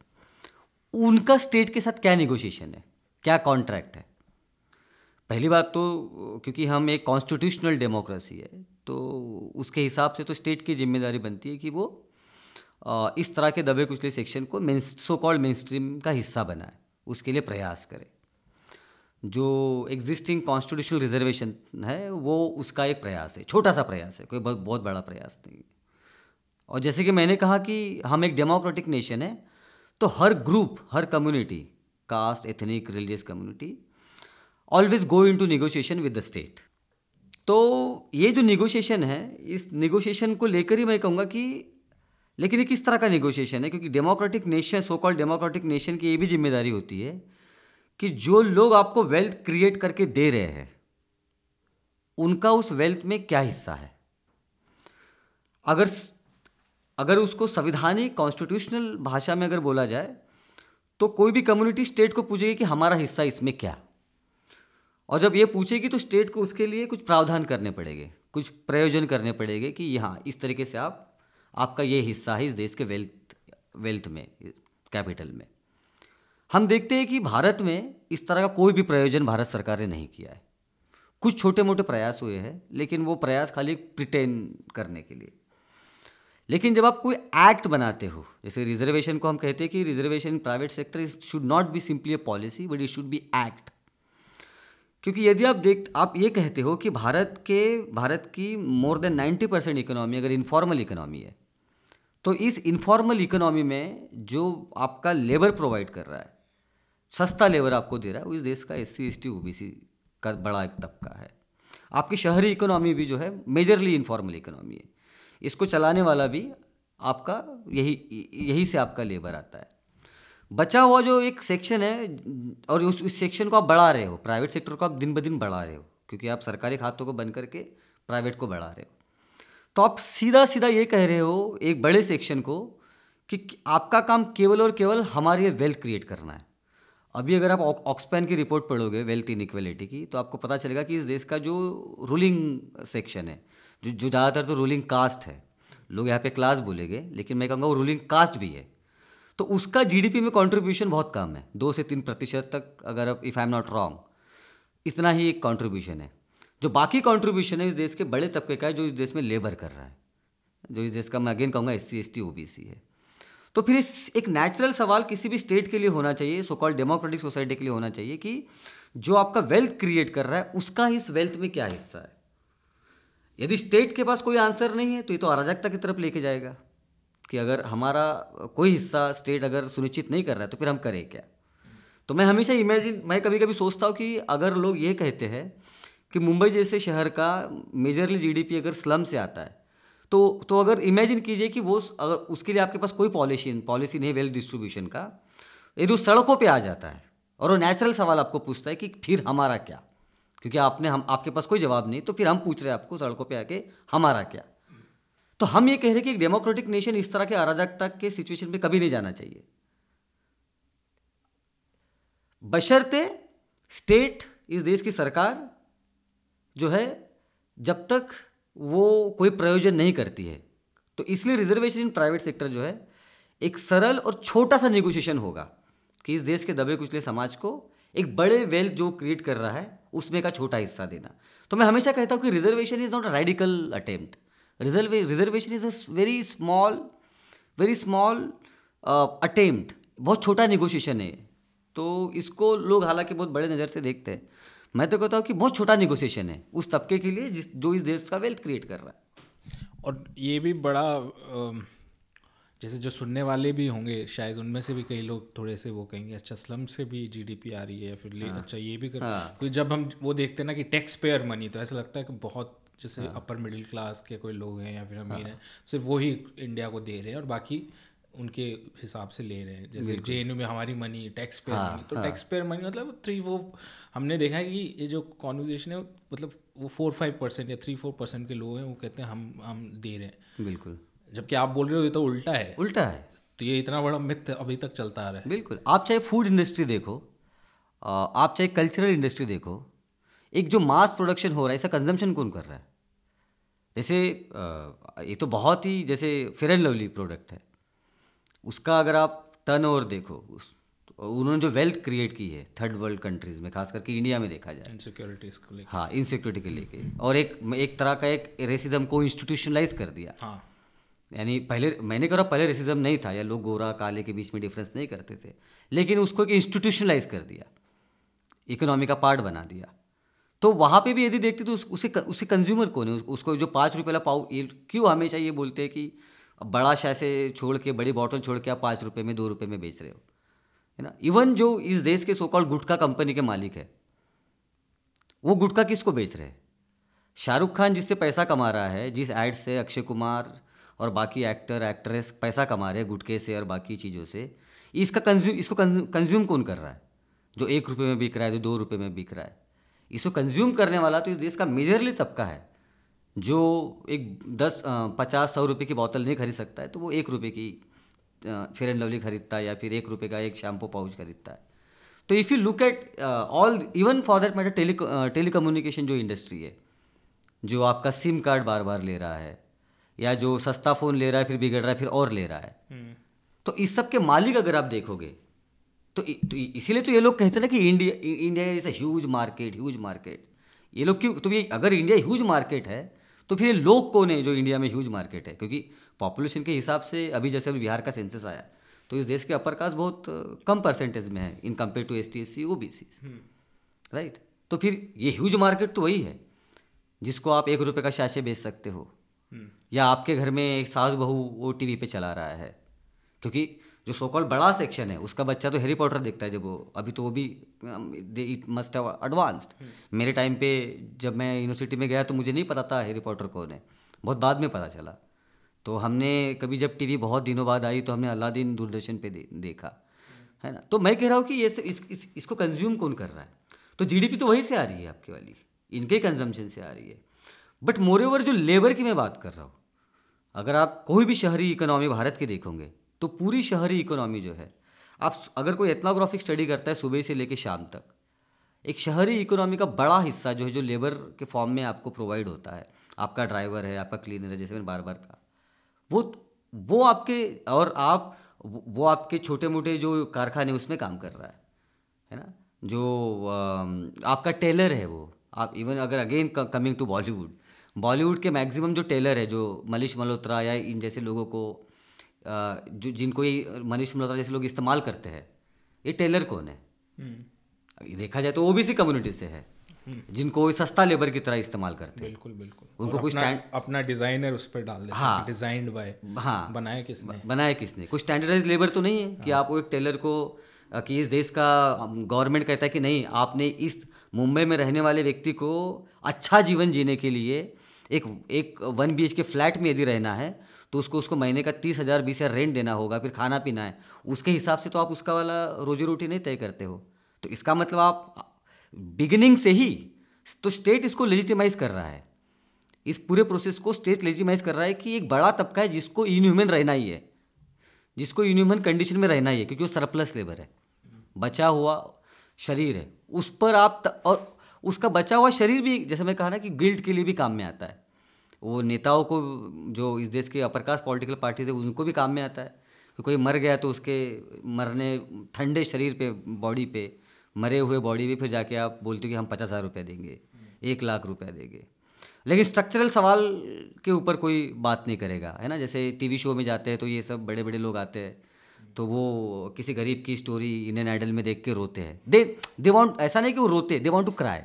उनका स्टेट के साथ क्या निगोशिएशन है? क्या कॉन्ट्रैक्ट है? पहली बात तो क्योंकि हम एक कॉन्स्टिट्यूशनल डेमोक्रेसी है तो उसके हिसाब से तो स्टेट की ज़िम्मेदारी बनती है कि वो इस तरह के दबे कुचले सेक्शन को main so called mainstream का हिस्सा बनाए, उसके लिए प्रयास करे। जो एग्जिस्टिंग कॉन्स्टिट्यूशनल रिजर्वेशन है, वो उसका एक प्रयास है छोटा सा प्रयास है, कोई बहुत बहुत बड़ा प्रयास नहीं है। और जैसे कि मैंने कहा कि हम एक डेमोक्रेटिक नेशन है तो हर group her community caste ethnic religious community always go into negotiation with the state तो ये जो निगोशिएशन है, इस निगोशिएशन को लेकर ही मैं कहूँगा कि, लेकिन ये किस तरह का निगोशिएशन है? क्योंकि democratic nation so called democratic nation की ये भी ज़िम्मेदारी होती है कि जो लोग आपको वेल्थ क्रिएट करके दे रहे हैं, उनका उस वेल्थ में क्या हिस्सा है? अगर अगर उसको संविधानिक कॉन्स्टिट्यूशनल भाषा में अगर बोला जाए तो कोई भी कम्युनिटी स्टेट को पूछेगी कि हमारा हिस्सा इसमें क्या? और जब ये पूछेगी तो स्टेट को उसके लिए कुछ प्रावधान करने पड़ेंगे, कुछ प्रयोजन करने पड़ेंगे कि यहाँ इस तरीके से आप, आपका ये हिस्सा है इस देश के वेल्थ वेल्थ में, कैपिटल में। हम देखते हैं कि भारत में इस तरह का कोई भी प्रयोजन भारत सरकार ने नहीं किया है। कुछ छोटे मोटे प्रयास हुए हैं, लेकिन वो प्रयास खाली प्रिटेन करने के लिए। लेकिन जब आप कोई एक्ट बनाते हो, जैसे रिजर्वेशन को हम कहते हैं कि reservation private sector is should not be simply a policy but it should be act क्योंकि यदि आप देख, आप ये कहते हो कि भारत के, भारत की more than ninety percent economy अगर इनफॉर्मल इकोनॉमी है तो इस इनफॉर्मल इकोनॉमी में जो आपका लेबर प्रोवाइड कर रहा है, सस्ता लेबर आपको दे रहा है इस देश का S C S T O B C का बड़ा एक तबका है। आपकी शहरी इकोनॉमी भी जो है मेजरली इनफॉर्मल इकोनॉमी है। इसको चलाने वाला भी आपका, यही यही से आपका लेबर आता है। बचा हुआ जो एक सेक्शन है, और उस उस सेक्शन को आप बढ़ा रहे हो प्राइवेट सेक्टर को आप दिन ब दिन बढ़ा रहे हो, क्योंकि आप सरकारी खातों को बंद करके प्राइवेट को बढ़ा रहे हो। तो आप सीधा सीधा ये कह रहे हो, एक बड़े सेक्शन को, कि आपका काम केवल और केवल हमारे लिए वेल्थ क्रिएट करना है। अभी अगर आप ऑक्सपैन की रिपोर्ट पढ़ोगे वेल्थ इनइक्वलिटी की तो आपको पता चलेगा कि इस देश का जो रूलिंग सेक्शन है, जो जो ज़्यादातर तो रूलिंग कास्ट है, लोग यहाँ पे क्लास बोलेंगे, लेकिन मैं कहूँगा वो रूलिंग कास्ट भी है। तो उसका जीडीपी में कंट्रीब्यूशन बहुत कम है। दो से तीन प्रतिशत तक, अगर if I am not wrong इतना ही एक कॉन्ट्रीब्यूशन है। जो बाकी कॉन्ट्रीब्यूशन है इस देश के बड़े तबके का है, जो इस देश में लेबर कर रहा है। जो इस देश का, मैं अगेन कहूँगा S C S T O B C है। तो फिर इस, एक नेचुरल सवाल किसी भी स्टेट के लिए होना चाहिए सो कॉल्ड डेमोक्रेटिक सोसाइटी के लिए होना चाहिए कि जो आपका वेल्थ क्रिएट कर रहा है, उसका इस वेल्थ में क्या हिस्सा है? यदि स्टेट के पास कोई आंसर नहीं है तो ये तो अराजकता की तरफ़ लेके जाएगा। कि अगर हमारा कोई हिस्सा स्टेट अगर सुनिश्चित नहीं कर रहा है तो फिर हम करें क्या? तो मैं हमेशा इमेजिन मैं कभी कभी सोचता हूँ कि अगर लोग ये कहते हैं कि मुंबई जैसे शहर का मेजरली जीडीपी अगर स्लम से आता है तो तो अगर इमेजिन कीजिए कि वो अगर उसके लिए आपके पास कोई पॉलिसी पॉलिसी नहीं वेल्थ डिस्ट्रीब्यूशन का, यदि सड़कों पे आ जाता है और वो नेचुरल सवाल आपको पूछता है कि फिर हमारा क्या? क्योंकि आपने, हम, आपके पास कोई जवाब नहीं तो फिर हम पूछ रहे हैं आपको सड़कों पे आके हमारा क्या? तो हम ये कह रहे कि एक डेमोक्रेटिक नेशन इस तरह के अराजकता के सिचुएशन में कभी नहीं जाना चाहिए। बशर्ते स्टेट इस देश की सरकार जो है, जब तक वो कोई प्रयोजन नहीं करती है तो इसलिए रिजर्वेशन इन प्राइवेट सेक्टर जो है, एक सरल और छोटा सा नेगोशिएशन होगा कि इस देश के दबे कुचले समाज को एक बड़े वेल्थ जो क्रिएट कर रहा है, उसमें का छोटा हिस्सा देना। तो मैं हमेशा कहता हूँ कि reservation is not a radical attempt reserve reservation is a very small very small attempt बहुत छोटा निगोशिएशन है तो इसको लोग हालाँकि बहुत बड़े नज़र से देखते हैं। मैं तो कहता हूँ कि बहुत छोटा निगोशिएशन है उस तबके के लिए जिस जो इस देश का वेल्थ क्रिएट कर रहा है। और ये भी बड़ा जैसे जो सुनने वाले भी होंगे शायद उनमें से भी कई लोग थोड़े से वो कहेंगे अच्छा स्लम से भी जीडीपी आ रही है फिर हाँ, अच्छा ये भी कर हाँ, तो जब हम वो देखते हैं ना कि टैक्स पेयर मनी तो ऐसा लगता है कि बहुत जैसे हाँ, अपर मिडिल क्लास के कोई लोग हैं या फिर अमीर हाँ, हैं सिर्फ़ वही इंडिया को दे रहे हैं और बाकी उनके हिसाब से ले रहे हैं। जैसे जेएनयू में हमारी मनी टैक्स पेयर मनी तो टैक्स पेयर मनी मतलब थ्री वो हमने देखा है कि ये जो कॉन्वर्जेशन है मतलब वो फोर फाइव परसेंट या थ्री फोर परसेंट के लोग हैं वो कहते हैं हम हम दे रहे हैं। बिल्कुल। जबकि आप बोल रहे हो ये तो उल्टा है। उल्टा है। तो ये इतना बड़ा मिथ अभी तक चलता आ रहा है। बिल्कुल। आप चाहे फ़ूड इंडस्ट्री देखो आप चाहे कल्चरल इंडस्ट्री देखो एक जो मास प्रोडक्शन हो रहा है ऐसा कंजम्पशन कौन कर रहा है? जैसे ये तो बहुत ही जैसे फेयर एंड लवली प्रोडक्ट है। उसका अगर आप टर्न ओवर देखो उस तो उन्होंने जो वेल्थ क्रिएट की है थर्ड वर्ल्ड कंट्रीज़ में खास करके इंडिया में देखा जाए। इनसिक्योरिटीज को लेकर हाँ इनसिक्योरिटी के लेके। और एक एक तरह का एक रेसिज्म को इंस्टीट्यूशनलाइज कर दिया। हाँ। यानी पहले मैंने कहा पहले रेसिज्म नहीं था या लोग गोरा काले के बीच में डिफरेंस नहीं करते थे। लेकिन उसको एक इंस्टीट्यूशनलाइज कर दिया। इकोनॉमी का पार्ट बना दिया। तो वहाँ पे भी यदि देखते तो उसे उसे कंज्यूमर कौन है? उसको जो पाँच रुपये वाला पाव क्यों हमेशा ये बोलते हैं कि बड़ा शाय से छोड़ के, बड़ी बॉटल छोड़ के आप पाँच रुपये में, दो रुपये में बेच रहे हो, है ना? इवन जो इस देश के सोकॉल गुटखा कंपनी के मालिक है, वो गुटखा किसको बेच रहे हैं? शाहरुख खान जिससे पैसा कमा रहा है, जिस एड से अक्षय कुमार और बाकी एक्टर एक्ट्रेस पैसा कमा रहे हैं गुटके से और बाकी चीज़ों से, इसका कंज्यूम इसको कंज्यूम कौन कर रहा है? जो एक रुपये में बिक रहा है, जो दो रुपये में बिक रहा है। इसको कंज्यूम करने वाला तो इस देश का मेजरली तबका है जो एक दस पचास सौ रुपये की बोतल नहीं खरीद सकता है तो वो एक रुपये की फेयर एंड लवली खरीदता है या फिर एक रुपये का एक शैम्पू पाउच खरीदता है तो if you look at all even for that matter tele telecommunication जो इंडस्ट्री है जो आपका सिम कार्ड बार बार ले रहा है या जो सस्ता फ़ोन ले रहा है फिर बिगड़ रहा है फिर और ले रहा है हम्म। तो इस सब के मालिक अगर आप देखोगे तो, तो इसीलिए तो ये लोग कहते ना कि India India is a huge market huge market ये लोग क्यों तो ये अगर इंडिया ह्यूज मार्केट है तो फिर ये लोग कौन है जो इंडिया में ह्यूज मार्केट है? क्योंकि पॉपुलेशन के हिसाब से अभी जैसे अभी बिहार का सेंसस आया तो इस देश के अपर कास्ट बहुत कम परसेंटेज में है in compare to S T S C O B C right तो फिर ये ह्यूज मार्केट तो वही है जिसको आप एक रुपये का शाशे बेच सकते हो। हम्म। या आपके घर में एक सास बहू ओ टी वी पे चला रहा है। क्योंकि जो सोकॉल बड़ा सेक्शन है उसका बच्चा तो हैरी पॉटर देखता है जब वो अभी तो वो भी इट मस्ट हैव एडवांस्ड मेरे टाइम पे जब मैं यूनिवर्सिटी में गया तो मुझे नहीं पता था हैरी पॉटर कौन है। बहुत बाद में पता चला। तो हमने कभी जब टीवी बहुत दिनों बाद आई तो हमने अलादीन दूरदर्शन पे दे, देखा। है ना? तो मैं कह रहा हूँ कि ये सब इस, इस, इसको कंज्यूम कौन कर रहा है? तो जीडीपी तो वहीं से आ रही है आपकी वाली। इनके कंजम्पशन से आ रही है। बट मोर ओवर जो लेबर की मैं बात कर रहा हूँ अगर आप कोई भी शहरी इकोनॉमी भारत की देखोगे तो पूरी शहरी इकोनॉमी जो है, आप अगर कोई एथनोग्राफिक स्टडी करता है सुबह से लेकर शाम तक, एक शहरी इकोनॉमी का बड़ा हिस्सा जो है, जो लेबर के फॉर्म में आपको प्रोवाइड होता है, आपका ड्राइवर है, आपका क्लीनर है, जैसे मैंने बार बार कहा, वो वो आपके, और आप, वो आपके छोटे मोटे जो कारखाने उसमें काम कर रहा है है ना? जो आपका टेलर है वो, आप इवन अगर again coming to Bollywood Bollywood के मैक्सिमम जो टेलर है, जो मलिश मल्होत्रा या इन जैसे लोगों को जो जिनको ये मनीष मल्होत्रा जैसे लोग इस्तेमाल करते हैं ये टेलर कौन है? हम्म। देखा जाए तो ओबीसी कम्युनिटी से है हम्म। जिनको सस्ता लेबर की तरह इस्तेमाल करते हैं। बिल्कुल बिल्कुल। उनको कोई स्टैंड अपना डिज़ाइनर उस पर डाल देते हाँ डिजाइंड बाय हाँ। बनाया किसने। बनाया किसने? कोई स्टैंडर्डाइज लेबर तो नहीं है कि हाँ। आप वो एक टेलर को कि इस देश का गवर्नमेंट कहता है कि नहीं आपने इस मुंबई में रहने वाले व्यक्ति को अच्छा जीवन जीने के लिए एक एक वन बीएच के फ्लैट में यदि रहना है तो उसको उसको महीने का तीस हज़ार बीस हज़ार रेंट देना होगा फिर खाना पीना है। उसके हिसाब से तो आप उसका वाला रोजी रोटी नहीं तय करते हो। तो इसका मतलब आप बिगिनिंग से ही तो स्टेट इसको लेजिटिमाइज कर रहा है। इस पूरे प्रोसेस को स्टेट लेजिटिमाइज कर रहा है कि एक बड़ा तबका है जिसको इनह्यूमन रहना ही है। जिसको इनह्यूमन कंडीशन में रहना ही है क्योंकि वो सरप्लस लेबर है। बचा हुआ शरीर है। उस पर आप त, और उसका बचा हुआ शरीर भी, जैसे मैं कहा ना कि गिल्ड के लिए भी काम में आता है। वो नेताओं को, जो इस देश के अपर कास्ट पॉलिटिकल पार्टीज़ है, उनको भी काम में आता है। कि कोई मर गया तो उसके मरने, ठंडे शरीर पे बॉडी पे, मरे हुए बॉडी पे फिर जाके आप बोलते हो कि हम पचास हज़ार रुपया देंगे, एक लाख रुपया देंगे। लेकिन स्ट्रक्चरल सवाल के ऊपर कोई बात नहीं करेगा, है ना? जैसे टीवी शो में जाते हैं तो ये सब बड़े बड़े लोग आते हैं। तो वो किसी गरीब की स्टोरी इंडियन आइडल में देख के रोते हैं। दे दे वॉन्ट ऐसा नहीं कि वो रोते they want to cry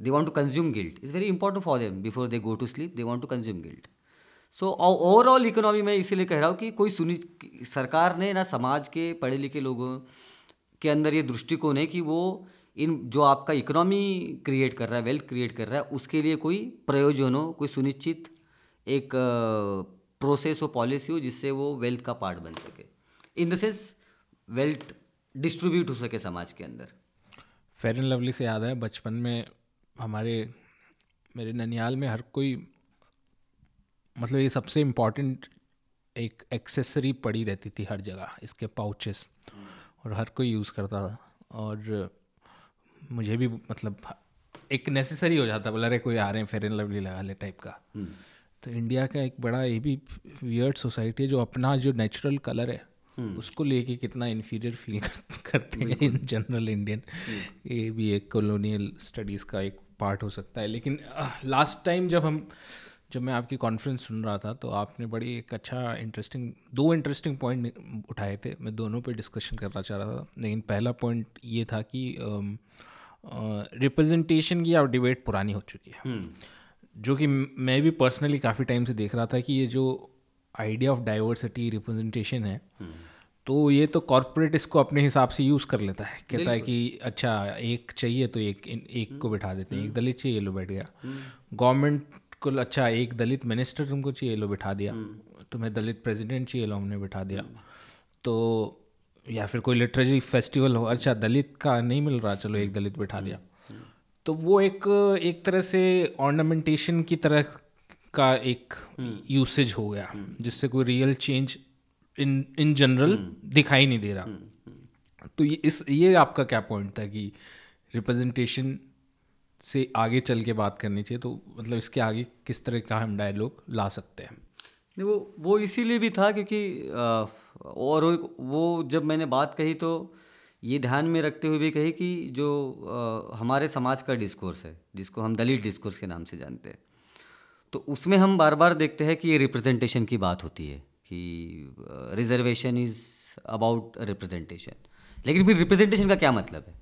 they want to consume guilt is very important for them before they go to sleep they want to consume guilt so overall economy में इसीलिए कह रहा हूँ कि कोई सुनि, सरकार ने ना समाज के पढ़े लिखे लोगों के अंदर ये दृष्टिकोण है कि वो इन, जो आपका इकोनॉमी क्रिएट कर रहा है वेल्थ क्रिएट कर रहा है, उसके लिए कोई प्रयोजन हो, कोई सुनिश्चित एक प्रोसेस हो पॉलिसी हो, जिससे वो वेल्थ का पार्ट बन सके। In the sense wealth distribute हो सके समाज के अंदर फेयर एंड लवली से याद है बचपन में हमारे मेरे ननियाल में हर कोई मतलब ये सबसे इंपॉर्टेंट एक एक्सेसरी पड़ी रहती थी हर जगह इसके पाउचेस और हर कोई यूज़ करता था और मुझे भी मतलब एक नेसेसरी हो जाता बोला अरे कोई आ रहे हैं फेयर एंड लवली लगा ले टाइप का हम्म। तो इंडिया का एक बड़ा ये भी वियर्ड सोसाइटी है जो अपना जो नेचुरल कलर है। उसको लेके कितना इन्फीरियर फील करते हैं इन जनरल इंडियन ये भी एक कॉलोनियल स्टडीज़ का एक पार्ट हो सकता है। लेकिन लास्ट टाइम जब हम जब मैं आपकी कॉन्फ्रेंस सुन रहा था तो आपने बड़ी एक अच्छा इंटरेस्टिंग दो इंटरेस्टिंग पॉइंट उठाए थे। मैं दोनों पे डिस्कशन करना चाह रहा था। लेकिन पहला पॉइंट ये था कि रिप्रेजेंटेशन की अब डिबेट पुरानी हो चुकी है। हम्म। जो कि मैं भी पर्सनली काफ़ी टाइम से देख रहा था कि ये जो आइडिया ऑफ़ डाइवर्सिटी रिप्रेजेंटेशन है हम्म। तो ये तो कॉरपोरेट इसको अपने हिसाब से यूज़ कर लेता है। कहता है कि अच्छा एक चाहिए तो एक एक को बिठा देते हैं एक हम्म। दलित चाहिए लो बैठ गया। गवर्नमेंट को अच्छा एक दलित मिनिस्टर तुमको चाहिए लो बिठा दिया। हम्म। तुम्हें दलित प्रेसिडेंट चाहिए लो हमने बिठा दिया। तो या फिर कोई लिटरेरी फेस्टिवल हो अच्छा दलित का नहीं मिल रहा चलो एक दलित बिठा दिया। तो वो एक एक तरह से ऑर्नामेंटेशन की तरह का एक यूसेज हो गया जिससे कोई real change in in general दिखाई नहीं दे रहा। तो ये इस ये आपका क्या पॉइंट था कि रिप्रेजेंटेशन से आगे चल के बात करनी चाहिए? तो मतलब इसके आगे किस तरह का हम डायलॉग ला सकते हैं? नहीं वो वो इसीलिए भी था क्योंकि और वो जब मैंने बात कही तो ये ध्यान में रखते हुए भी कही कि जो आ, हमारे समाज का डिस्कोर्स है जिसको हम दलित डिस्कोर्स के नाम से जानते हैं। तो उसमें हम बार बार देखते हैं कि ये रिप्रेजेंटेशन की बात होती है, कि रिजर्वेशन इज़ अबाउट रिप्रेजेंटेशन लेकिन फिर रिप्रेजेंटेशन का क्या मतलब है?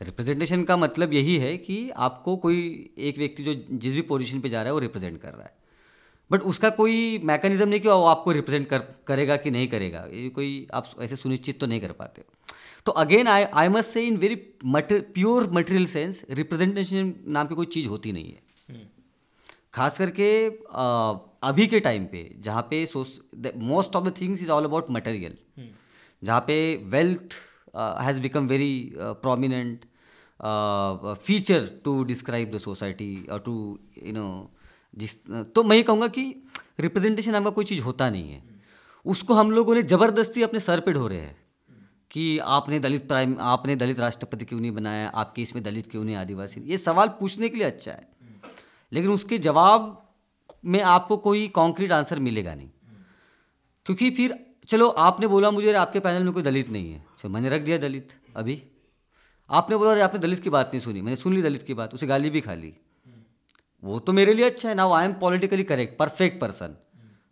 रिप्रेजेंटेशन का मतलब यही है कि आपको कोई एक व्यक्ति जो जिस भी पोजीशन पे जा रहा है, वो रिप्रेजेंट कर रहा है। बट उसका कोई मैकेनिज्म नहीं कि वो आपको रिप्रेजेंट कर, करेगा कि नहीं करेगा। ये कोई, आप ऐसे सुनिश्चित तो नहीं कर पाते तो again I I must say in very pure material sense representation नाम की कोई चीज़ होती नहीं है। हम्म। खास करके अभी के टाइम पे जहाँ पे most of the things is all about material जहाँ पे wealth has become very prominent feature to describe the society और टू यू नो जिस तो मैं ये कहूँगा कि रिप्रेजेंटेशन नाम का कोई चीज़ होता नहीं है। उसको हम लोगों ने ज़बरदस्ती अपने सर पे ढो रहे हैं कि आपने दलित प्राइम आपने दलित राष्ट्रपति क्यों नहीं बनाया आपके इसमें दलित क्यों नहीं आदिवासी? ये सवाल पूछने के लिए अच्छा है। लेकिन उसके जवाब में आपको कोई कॉन्क्रीट आंसर मिलेगा नहीं। क्योंकि फिर, चलो, आपने बोला मुझे आपके पैनल में कोई दलित नहीं है। चलो, मैंने रख दिया दलित, अभी। आपने बोला अरे आपने दलित की बात नहीं सुनी, मैंने सुन ली दलित की बात, उसे गाली भी खा ली। वो तो मेरे लिए अच्छा है ना I am politically correct perfect person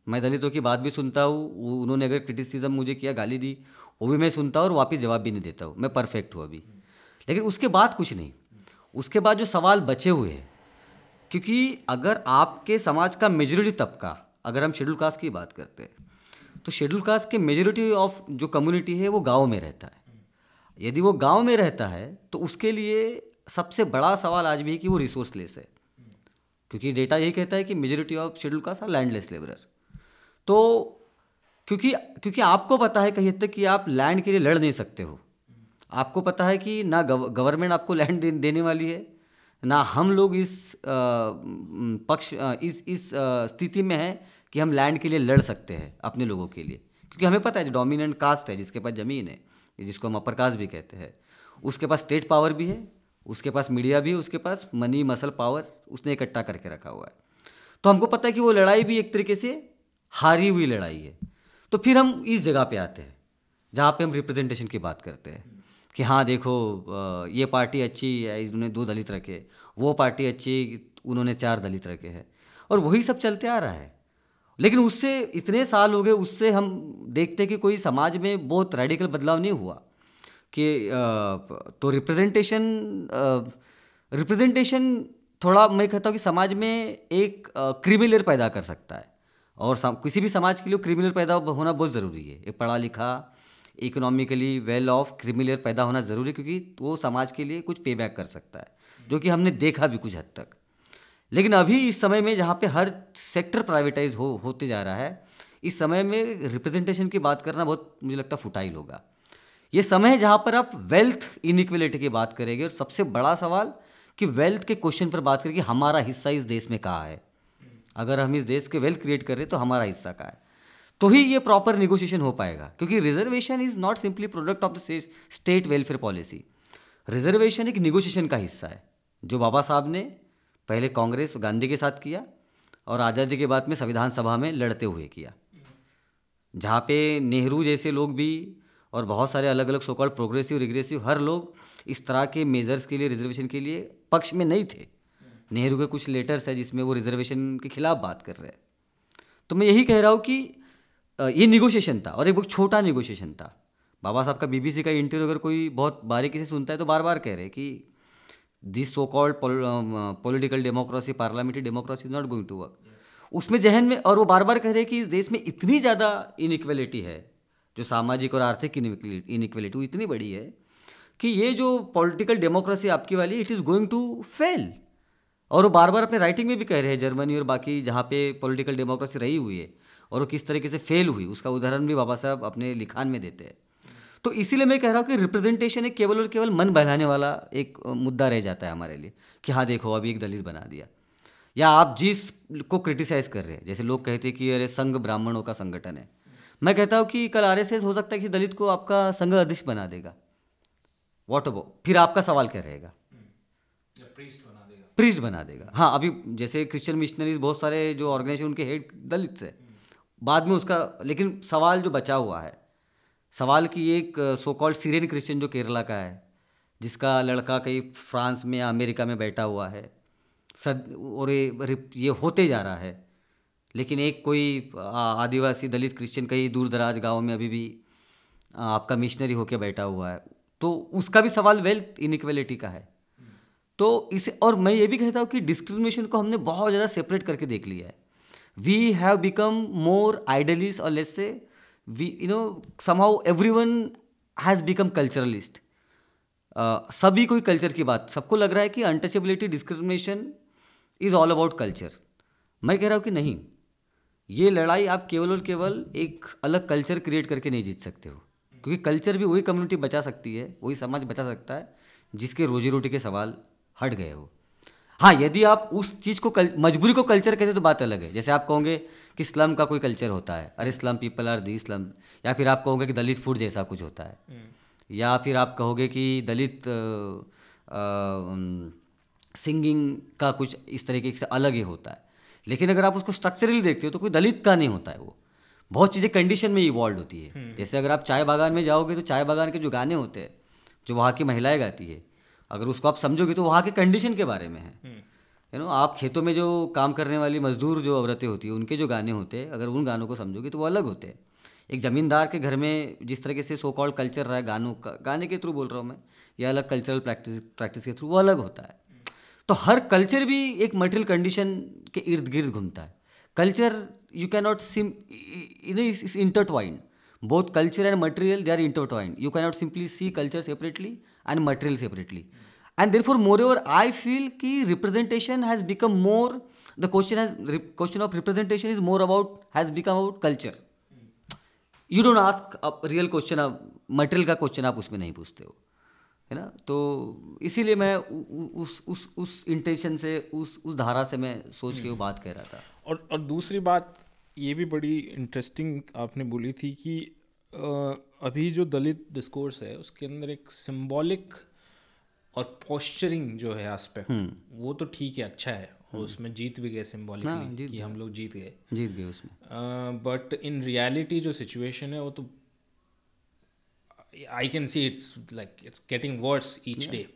मैं दलितों की बात भी सुनता हूँ उन्होंने अगर क्रिटिसिज्म मुझे किया, गाली दी, वो भी मैं सुनता हूँ और वापस जवाब भी नहीं देता हूँ। मैं परफेक्ट हूँ अभी। लेकिन उसके बाद कुछ नहीं। उसके बाद जो सवाल बचे हुए हैं क्योंकि अगर आपके समाज का मेजोरिटी तबका, अगर हम शेड्यूल कास्ट की बात करते हैं तो शेड्यूल कास्ट के मेजोरिटी ऑफ़ जो कम्युनिटी है, वो गाँव में रहता है। यदि वो गाँव में रहता है तो उसके लिए सबसे बड़ा सवाल आज भी है कि वो रिसोर्स लेस है। क्योंकि डेटा यही कहता है कि majority of schedule caste are landless labourer तो क्योंकि क्योंकि आपको पता है कहीं हद तक कि आप लैंड के लिए लड़ नहीं सकते हो। आपको पता है कि ना गवर्नमेंट आपको लैंड देने वाली है ना हम लोग इस पक्ष इस इस स्थिति में हैं कि हम लैंड के लिए लड़ सकते हैं अपने लोगों के लिए। क्योंकि हमें पता है जो डोमिनेंट कास्ट है, जिसके पास ज़मीन है, जिसको हम अपर कास्ट भी कहते हैं, उसके पास स्टेट पावर भी है, उसके पास मीडिया भी उसके पास मनी मसल पावर उसने इकट्ठा करके रखा हुआ है। तो हमको पता है कि वो लड़ाई भी एक तरीके से हारी हुई लड़ाई है। तो फिर हम इस जगह पे आते हैं, जहाँ पे हम रिप्रेजेंटेशन की बात करते हैं। कि हाँ देखो ये पार्टी अच्छी है, इन्होंने दो दलित रखे वो पार्टी अच्छी, उन्होंने चार दलित रखे हैं। और वही सब चलते आ रहा है। लेकिन उससे इतने साल हो गए, उससे हम देखते कि कोई समाज में बहुत रेडिकल बदलाव नहीं हुआ कि तो रिप्रेजेंटेशन रिप्रेजेंटेशन थोड़ा मैं कहता हूँ कि समाज में एक क्रिमिनल पैदा कर सकता है। और किसी भी समाज के लिए क्रिमिनल पैदा होना बहुत ज़रूरी है। एक पढ़ा लिखा इकोनॉमिकली वेल ऑफ़ क्रिमिनल पैदा होना ज़रूरी है क्योंकि वो समाज के लिए कुछ पे बैक कर सकता है, जो कि हमने देखा भी कुछ हद तक। लेकिन अभी इस समय में जहाँ पे हर सेक्टर प्राइवेटाइज हो, होते जा रहा है, इस समय में रिप्रेजेंटेशन की बात करना बहुत मुझे लगता है फुटाइल होगा ये समय है जहाँ पर आप वेल्थ इनइक्वलिटी की बात करेंगे और सबसे बड़ा सवाल कि वेल्थ के क्वेश्चन पर बात करेंगे हमारा हिस्सा इस देश में कहाँ है। अगर हम इस देश के वेल्थ क्रिएट कर रहे हैं तो हमारा हिस्सा कहाँ है? तो ही ये प्रॉपर निगोशिएशन हो पाएगा, क्योंकि reservation is not simply product of the state welfare policy reservation एक निगोशिएशन का हिस्सा है, जो बाबा साहब ने पहले कांग्रेस गांधी के साथ किया और आज़ादी के बाद में संविधान सभा में लड़ते हुए किया। जहाँ पे नेहरू जैसे लोग भी और बहुत सारे अलग अलग सोकॉल प्रोग्रेसिव रिग्रेसिव हर लोग इस तरह के मेजर्स के लिए रिजर्वेशन के लिए पक्ष में नहीं थे। नेहरू के कुछ लेटर्स है जिसमें वो रिजर्वेशन के खिलाफ बात कर रहे हैं। तो मैं यही कह रहा हूँ कि ये निगोशिएशन था और एक बहुत छोटा निगोशिएशन था। बाबा साहब का बीबीसी का इंटरव्यू अगर कोई बहुत बारीकी से सुनता है तो बार बार कह रहे हैं कि this so called political democracy parliamentary democracy is not going to work उसमें जहन में और वो बार बार कह रहे हैं कि इस देश में इतनी ज़्यादा इनइक्वलिटी है, जो सामाजिक और आर्थिक इनइक्वलिटी इतनी बड़ी है कि ये जो पॉलिटिकल डेमोक्रेसी आपकी वाली it is going to fail और वो बार बार अपने राइटिंग में भी कह रहे हैं, जर्मनी और बाकी जहाँ पे पॉलिटिकल डेमोक्रेसी रही हुई है और वो किस तरीके से फेल हुई उसका उदाहरण भी बाबा साहब अपने लिखान में देते हैं। तो इसीलिए मैं कह रहा हूँ कि रिप्रेजेंटेशन एक केवल और केवल मन बहलाने वाला एक मुद्दा रह जाता है हमारे लिए कि हाँ देखो अभी एक दलित बना दिया। या आप जिस को क्रिटिसाइज कर रहे हैं जैसे लोग कहते हैं कि अरे संघ ब्राह्मणों का संगठन है। मैं कहता हूँ कि कल आरएसएस हो सकता है कि दलित को आपका संघ अध्यक्ष बना देगा। वॉट अबो फिर आपका सवाल क्या रहेगा? प्रीस्ट बना देगा। हाँ अभी जैसे क्रिश्चियन मिशनरीज बहुत सारे जो ऑर्गेनाइजेशन उनके हेड दलित है बाद में उसका, लेकिन सवाल जो बचा हुआ है, सवाल की एक सो कॉल्ड सीरियन क्रिश्चियन जो केरला का है, जिसका लड़का कहीं फ्रांस में या अमेरिका में बैठा हुआ है, सद, और ये होते जा रहा है, लेकिन एक कोई आदिवासी दलित क्रिश्चियन कहीं दूर दराज गाँव में अभी भी आपका मिशनरी होके बैठा हुआ है तो उसका भी सवाल वेल्थ इनइक्वलिटी का है। तो इसे, और मैं ये भी कहता हूँ कि डिस्क्रिमिनेशन को हमने बहुत ज़्यादा सेपरेट करके देख लिया है। We have become more idealist और let's say we you know somehow everyone has become culturalist. Uh, सभी कोई कल्चर की बात सबको लग रहा है कि untouchability discrimination is all about culture मैं कह रहा हूँ कि नहीं. ये लड़ाई आप केवल और केवल एक अलग कल्चर क्रिएट करके नहीं जीत सकते हो. क्योंकि कल्चर भी वही कम्युनिटी बचा सकती है वही समाज बचा सकता है जिसके रोजी रोटी के सवाल हट गए हो. हाँ यदि आप उस चीज़ को कल, मजबूरी को कल्चर कहते तो बात अलग है। जैसे आप कहोगे कि स्लम का कोई कल्चर होता है अरे slum people are the slum या फिर आप कहोगे कि दलित फ़ूड जैसा कुछ होता है या फिर आप कहोगे कि दलित सिंगिंग का कुछ इस तरीके से अलग ही होता है। लेकिन अगर आप उसको स्ट्रक्चरली देखते हो तो कोई दलित का नहीं होता है वो। बहुत चीज़ें कंडीशन में इवॉल्व होती है। जैसे अगर आप चाय बागान में जाओगे तो चाय बागान के जो गाने होते हैं जो वहाँ की महिलाएँ गाती है अगर उसको आप समझोगे तो वहाँ के कंडीशन के बारे में है। यू नो आप खेतों में जो काम करने वाली मजदूर जो औरतें होती हैं उनके जो गाने होते हैं अगर उन गानों को समझोगे तो वो अलग होते हैं। एक ज़मींदार के घर में जिस तरीके से सो कॉल्ड कल्चर रहा है गानों का गाने के थ्रू बोल रहा हूँ मैं या अलग कल्चरल प्रैक्टिस प्रैक्टिस के थ्रू वो अलग होता है। तो हर कल्चर भी एक मटेरियल कंडीशन के इर्द गिर्द घूमता है। Culture you can not sim in intertwined both culture and material they are intertwined you cannot simply see culture separately and material separately and therefore moreover i feel ki representation has become more the question has question of representation is more about has become about culture you don't ask real question आप material का question आप उसमें नहीं पूछते हो है ना तो इसीलिए मैं उ, उस उस उस इंटेंशन से उस उस धारा से मैं सोच के वो बात कह रहा था और और दूसरी बात ये भी बड़ी इंटरेस्टिंग आपने बोली थी कि अभी जो दलित डिस्कोर्स है उसके अंदर एक सिंबॉलिक और पोस्चरिंग जो है एस्पेक्ट वो तो ठीक है अच्छा है। और उसमें जीत भी गए सिम्बॉलिकली कि हम लोग जीत गए। जीत गए उसमें। बट इन रियलिटी जो सिचुएशन है वो तो I can see it's like it's getting worse each day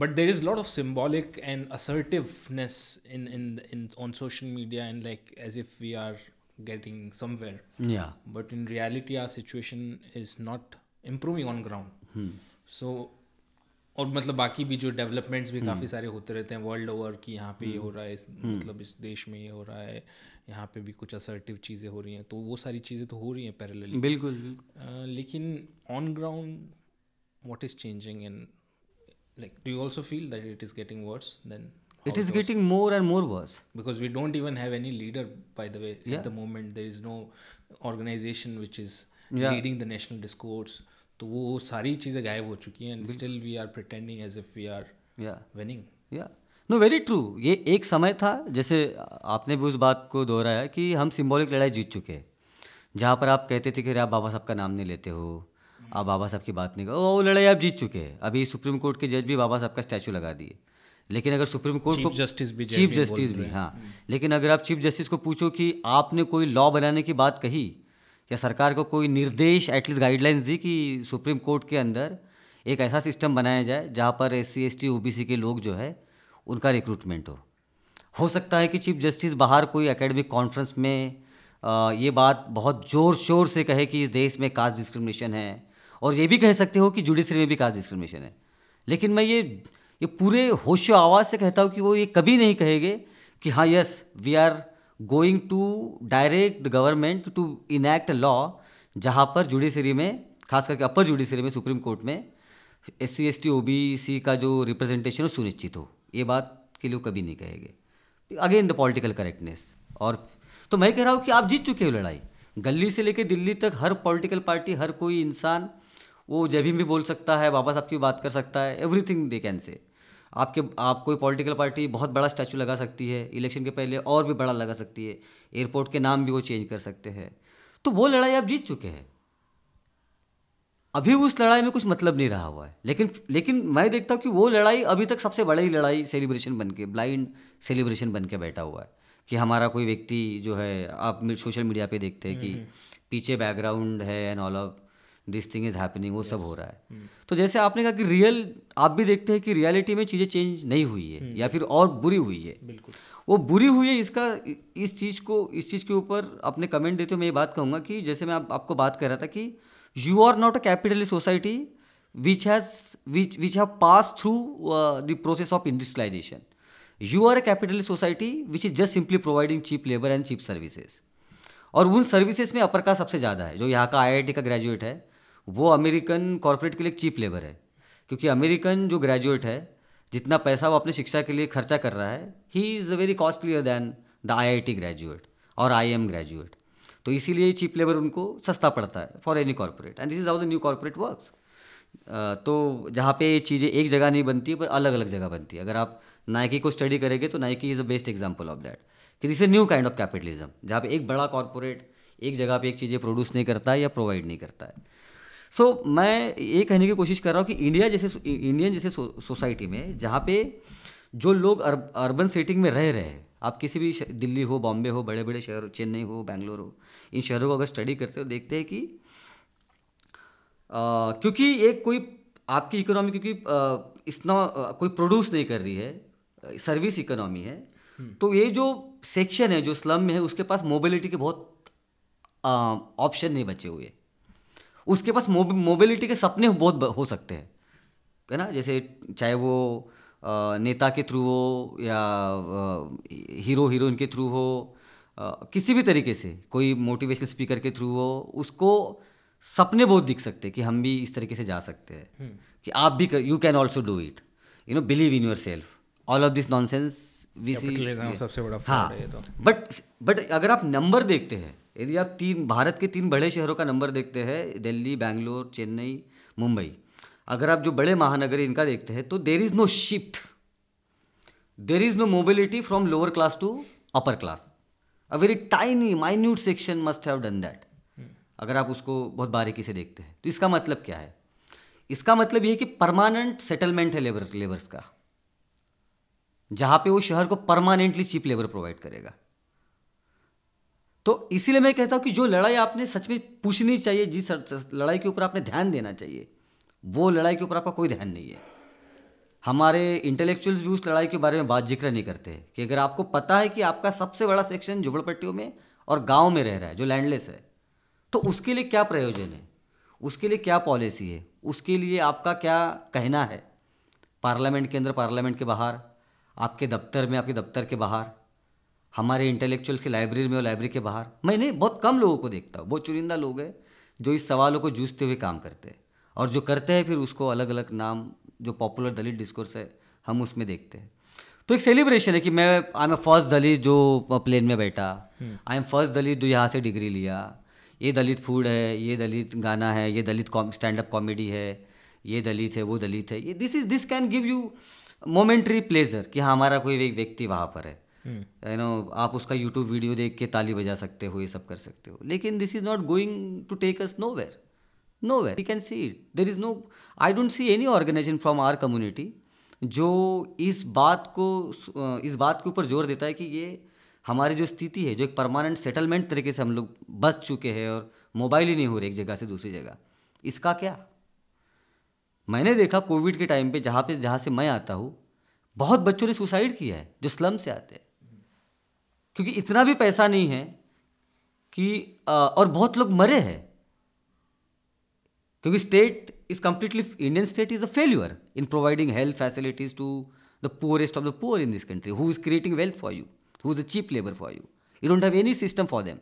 but there is a lot of symbolic and assertiveness in in in on social media and like as if we are getting somewhere yeah but in reality our situation is not improving on ground hmm. so और मतलब बाकी भी जो developments भी काफ़ी सारे होते रहते हैं वर्ल्ड ओवर कि यहाँ पे ये हो रहा है इस मतलब इस देश में ये हो रहा है यहाँ पे भी कुछ असर्टिव चीज़ें हो रही हैं तो वो सारी चीज़ें तो हो रही हैं पैरेलली बिल्कुल लेकिन on ground what is changing in like do you also feel that it is getting worse then it is getting more and more worse because we don't even have any leader by the way yeah. at the moment there is no organization which is yeah. leading the national discourse तो वो सारी चीज़ें गायब हो चुकी हैं and still we are pretending as if we are winning या no very true ये एक समय था जैसे आपने भी उस बात को दोहराया कि हम सिंबॉलिक लड़ाई जीत चुके हैं जहाँ पर आप कहते थे कि आप बाबा साहब का नाम नहीं लेते हो आप बाबा साहब की बात नहीं करो। वो लड़ाई आप जीत चुके हैं। अभी सुप्रीम कोर्ट के जज भी बाबा साहब का स्टैचू लगा दिए। लेकिन अगर सुप्रीम कोर्ट को जस्टिस भी चीफ जस्टिस भी हाँ। लेकिन अगर आप चीफ जस्टिस को पूछो कि आपने कोई लॉ बनाने की बात कही या सरकार को कोई निर्देश एटलीस्ट गाइडलाइंस दी कि सुप्रीम कोर्ट के अंदर एक ऐसा सिस्टम बनाया जाए जहाँ पर S C S T O B C के लोग जो है उनका रिक्रूटमेंट हो? हो सकता है कि चीफ जस्टिस बाहर कोई एकेडमिक कॉन्फ्रेंस में आ, ये बात बहुत ज़ोर शोर से कहे कि इस देश में कास्ट डिस्क्रिमिनेशन है। और ये भी कह सकते हो कि जुडिशरी में भी कास्ट डिस्क्रिमिनेशन है। लेकिन मैं ये ये पूरे होशो आवाज़ से कहता हूँ कि वो ये कभी नहीं कहेंगे कि हाँ yes we are going to direct the government to enact law जहाँ पर जुडिशरी में, खास करके अपर जुडिशरी में, सुप्रीम कोर्ट में S C S T O B C का जो रिप्रेजेंटेशन हो सुनिश्चित हो। ये बात के लिए कभी नहीं कहेंगे। अगेन द पॉलिटिकल करेक्टनेस और तो मैं कह रहा हूँ कि आप जीत चुके हो लड़ाई। गली से लेकर दिल्ली तक हर पॉलिटिकल पार्टी हर कोई इंसान वो जब भी बोल सकता है बाबा साहब की बात कर सकता है एवरीथिंग दे कैन से आपके आप कोई पॉलिटिकल पार्टी बहुत बड़ा स्टैचू लगा सकती है इलेक्शन के पहले और भी बड़ा लगा सकती है एयरपोर्ट के नाम भी वो चेंज कर सकते हैं। तो वो लड़ाई आप जीत चुके हैं। अभी उस लड़ाई में कुछ मतलब नहीं रहा हुआ है। लेकिन लेकिन मैं देखता हूँ कि वो लड़ाई अभी तक सबसे बड़ी लड़ाई सेलिब्रेशन बन के ब्लाइंड सेलिब्रेशन बन के बैठा हुआ है। कि हमारा कोई व्यक्ति जो है आप सोशल मीडिया पे देखते हैं कि पीछे बैकग्राउंड है and all of this thing is happening वो yes. सब हो रहा है hmm. तो जैसे आपने कहा कि रियल आप भी देखते हैं कि रियलिटी में चीज़ें चेंज नहीं हुई है hmm. या फिर और बुरी हुई है बिल्कुल वो बुरी हुई है इसका इस चीज़ को इस चीज़ के ऊपर अपने कमेंट देते हुए मैं ये बात कहूँगा कि जैसे मैं आप, आपको बात कर रहा था कि you are not a capitalist society which has which which have pass through the process of industrialisation you are a capitalist society which is just simply providing cheap labour and cheap services और उन services में अपर का सबसे ज़्यादा है जो यहाँ का आई का ग्रेजुएट है वो अमेरिकन कॉरपोरेट के लिए चीप लेबर है। क्योंकि अमेरिकन जो ग्रेजुएट है, जितना पैसा वो अपनी शिक्षा के लिए खर्चा कर रहा है ही is very costlier than the I I T graduate और आई एम ग्रेजुएट तो इसीलिए चीप लेबर उनको सस्ता पड़ता है for any corporate and this is how the new corporate works तो जहाँ पे ये चीज़ें एक जगह नहीं बनती, पर अलग अलग जगह बनती है। अगर आप नाइकी को स्टडी करेंगे तो Nike is a best example of that कि this a new kind of capitalism जहाँ पे एक बड़ा कॉरपोरेट एक जगह पे एक चीज़ें प्रोड्यूस नहीं करता है या प्रोवाइड नहीं करता है। सो so, मैं ये कहने की कोशिश कर रहा हूँ कि इंडिया जैसे इंडियन जैसे सोसाइटी में जहाँ पे जो लोग अर्ब, अर्बन सेटिंग में रह रहे हैं आप किसी भी दिल्ली हो बॉम्बे हो बड़े बड़े शहर चेन्नई हो बैंगलोर हो इन शहरों को अगर स्टडी करते हो देखते हैं कि आ, क्योंकि एक कोई आपकी इकोनॉमी क्योंकि इतना कोई प्रोड्यूस नहीं कर रही है सर्विस इकोनॉमी है हम्म। तो ये जो सेक्शन है जो स्लम में है उसके पास मोबिलिटी के बहुत ऑप्शन नहीं बचे हुए उसके पास मोबिलिटी के सपने बहुत हो सकते हैं। है ना? जैसे चाहे वो नेता के थ्रू हो या हीरो हीरोइन के थ्रू हो किसी भी तरीके से कोई मोटिवेशनल स्पीकर के थ्रू हो उसको सपने बहुत दिख सकते हैं कि हम भी इस तरीके से जा सकते हैं। हम्म। कि आप भी कर you can also do it you know believe in yourself all of this nonsense we see सबसे बड़ा हाँ। बट बट तो। अगर आप नंबर देखते हैं यदि आप तीन, भारत के तीन बड़े शहरों का नंबर देखते हैं, दिल्ली, बैंगलोर, चेन्नई, मुंबई, अगर आप जो बड़े महानगर इनका देखते हैं तो there is no shift there is no mobility from lower class to upper class a very tiny minute section must have done that अगर आप उसको बहुत बारीकी से देखते हैं तो इसका मतलब क्या है? इसका मतलब ये कि परमानेंट सेटलमेंट है लेबर लेबर्स का, जहाँ पे वो शहर को परमानेंटली चीप लेबर प्रोवाइड करेगा। तो इसीलिए मैं कहता हूँ कि जो लड़ाई आपने सच में पूछनी चाहिए, जिस लड़ाई के ऊपर आपने ध्यान देना चाहिए, वो लड़ाई के ऊपर आपका कोई ध्यान नहीं है। हमारे इंटेलेक्चुअल्स भी उस लड़ाई के बारे में बात ज़िक्र नहीं करते, कि अगर आपको पता है कि आपका सबसे बड़ा सेक्शन झुबड़पट्टियों में और गाँव में रह रहा है, जो लैंडलेस है तो उसके लिए क्या प्रयोजन है? उसके लिए क्या पॉलिसी है? उसके लिए आपका क्या कहना है? पार्लियामेंट के अंदर पार्लियामेंट के बाहर, आपके दफ्तर में, आपके दफ्तर के बाहर हमारे इंटेलेक्चुअल्स की लाइब्रेरी में और लाइब्रेरी के बाहर मैंने बहुत कम लोगों को देखता हूँ बहुत चुनिंदा लोग हैं जो इस सवालों को जूझते हुए काम करते हैं और जो करते हैं फिर उसको अलग अलग नाम जो पॉपुलर दलित डिस्कोर्स है हम उसमें देखते हैं। तो एक सेलिब्रेशन है कि मैं आई एम फ़र्स्ट दलित जो प्लेन में बैठा आई एम फ़र्स्ट दलित जो यहाँ से डिग्री लिया ये दलित फ़ूड है ये दलित गाना है ये दलित स्टैंड अप कॉमेडी है ये दलित है वो दलित है ये this is this can give you momentary pleasure कि हाँ हमारा कोई एक व्यक्ति वहाँ पर है। यू। नो आप उसका यूट्यूब वीडियो देख के ताली बजा सकते हो, ये सब कर सकते हो। लेकिन this is not going to take us nowhere nowhere you can see it there is no I don't see any organisation from our community जो इस बात को इस बात के ऊपर ज़ोर देता है कि ये हमारी जो स्थिति है, जो एक परमानेंट सेटलमेंट तरीके से हम लोग बस चुके हैं और मोबाइल ही नहीं हो रहे एक जगह से दूसरी जगह। इसका क्या? मैंने देखा कोविड के टाइम पे जहाँ पे, जहाँ से मैं आता हूँ, बहुत बच्चों ने सुसाइड किया है, जो स्लम से आते हैं। क्योंकि इतना भी पैसा नहीं है कि और बहुत लोग मरे हैं। क्योंकि state is completely Indian state is a failure in providing health facilities to the poorest of the poor in this country who is creating wealth for you who is a cheap labour for you you don't have any system for them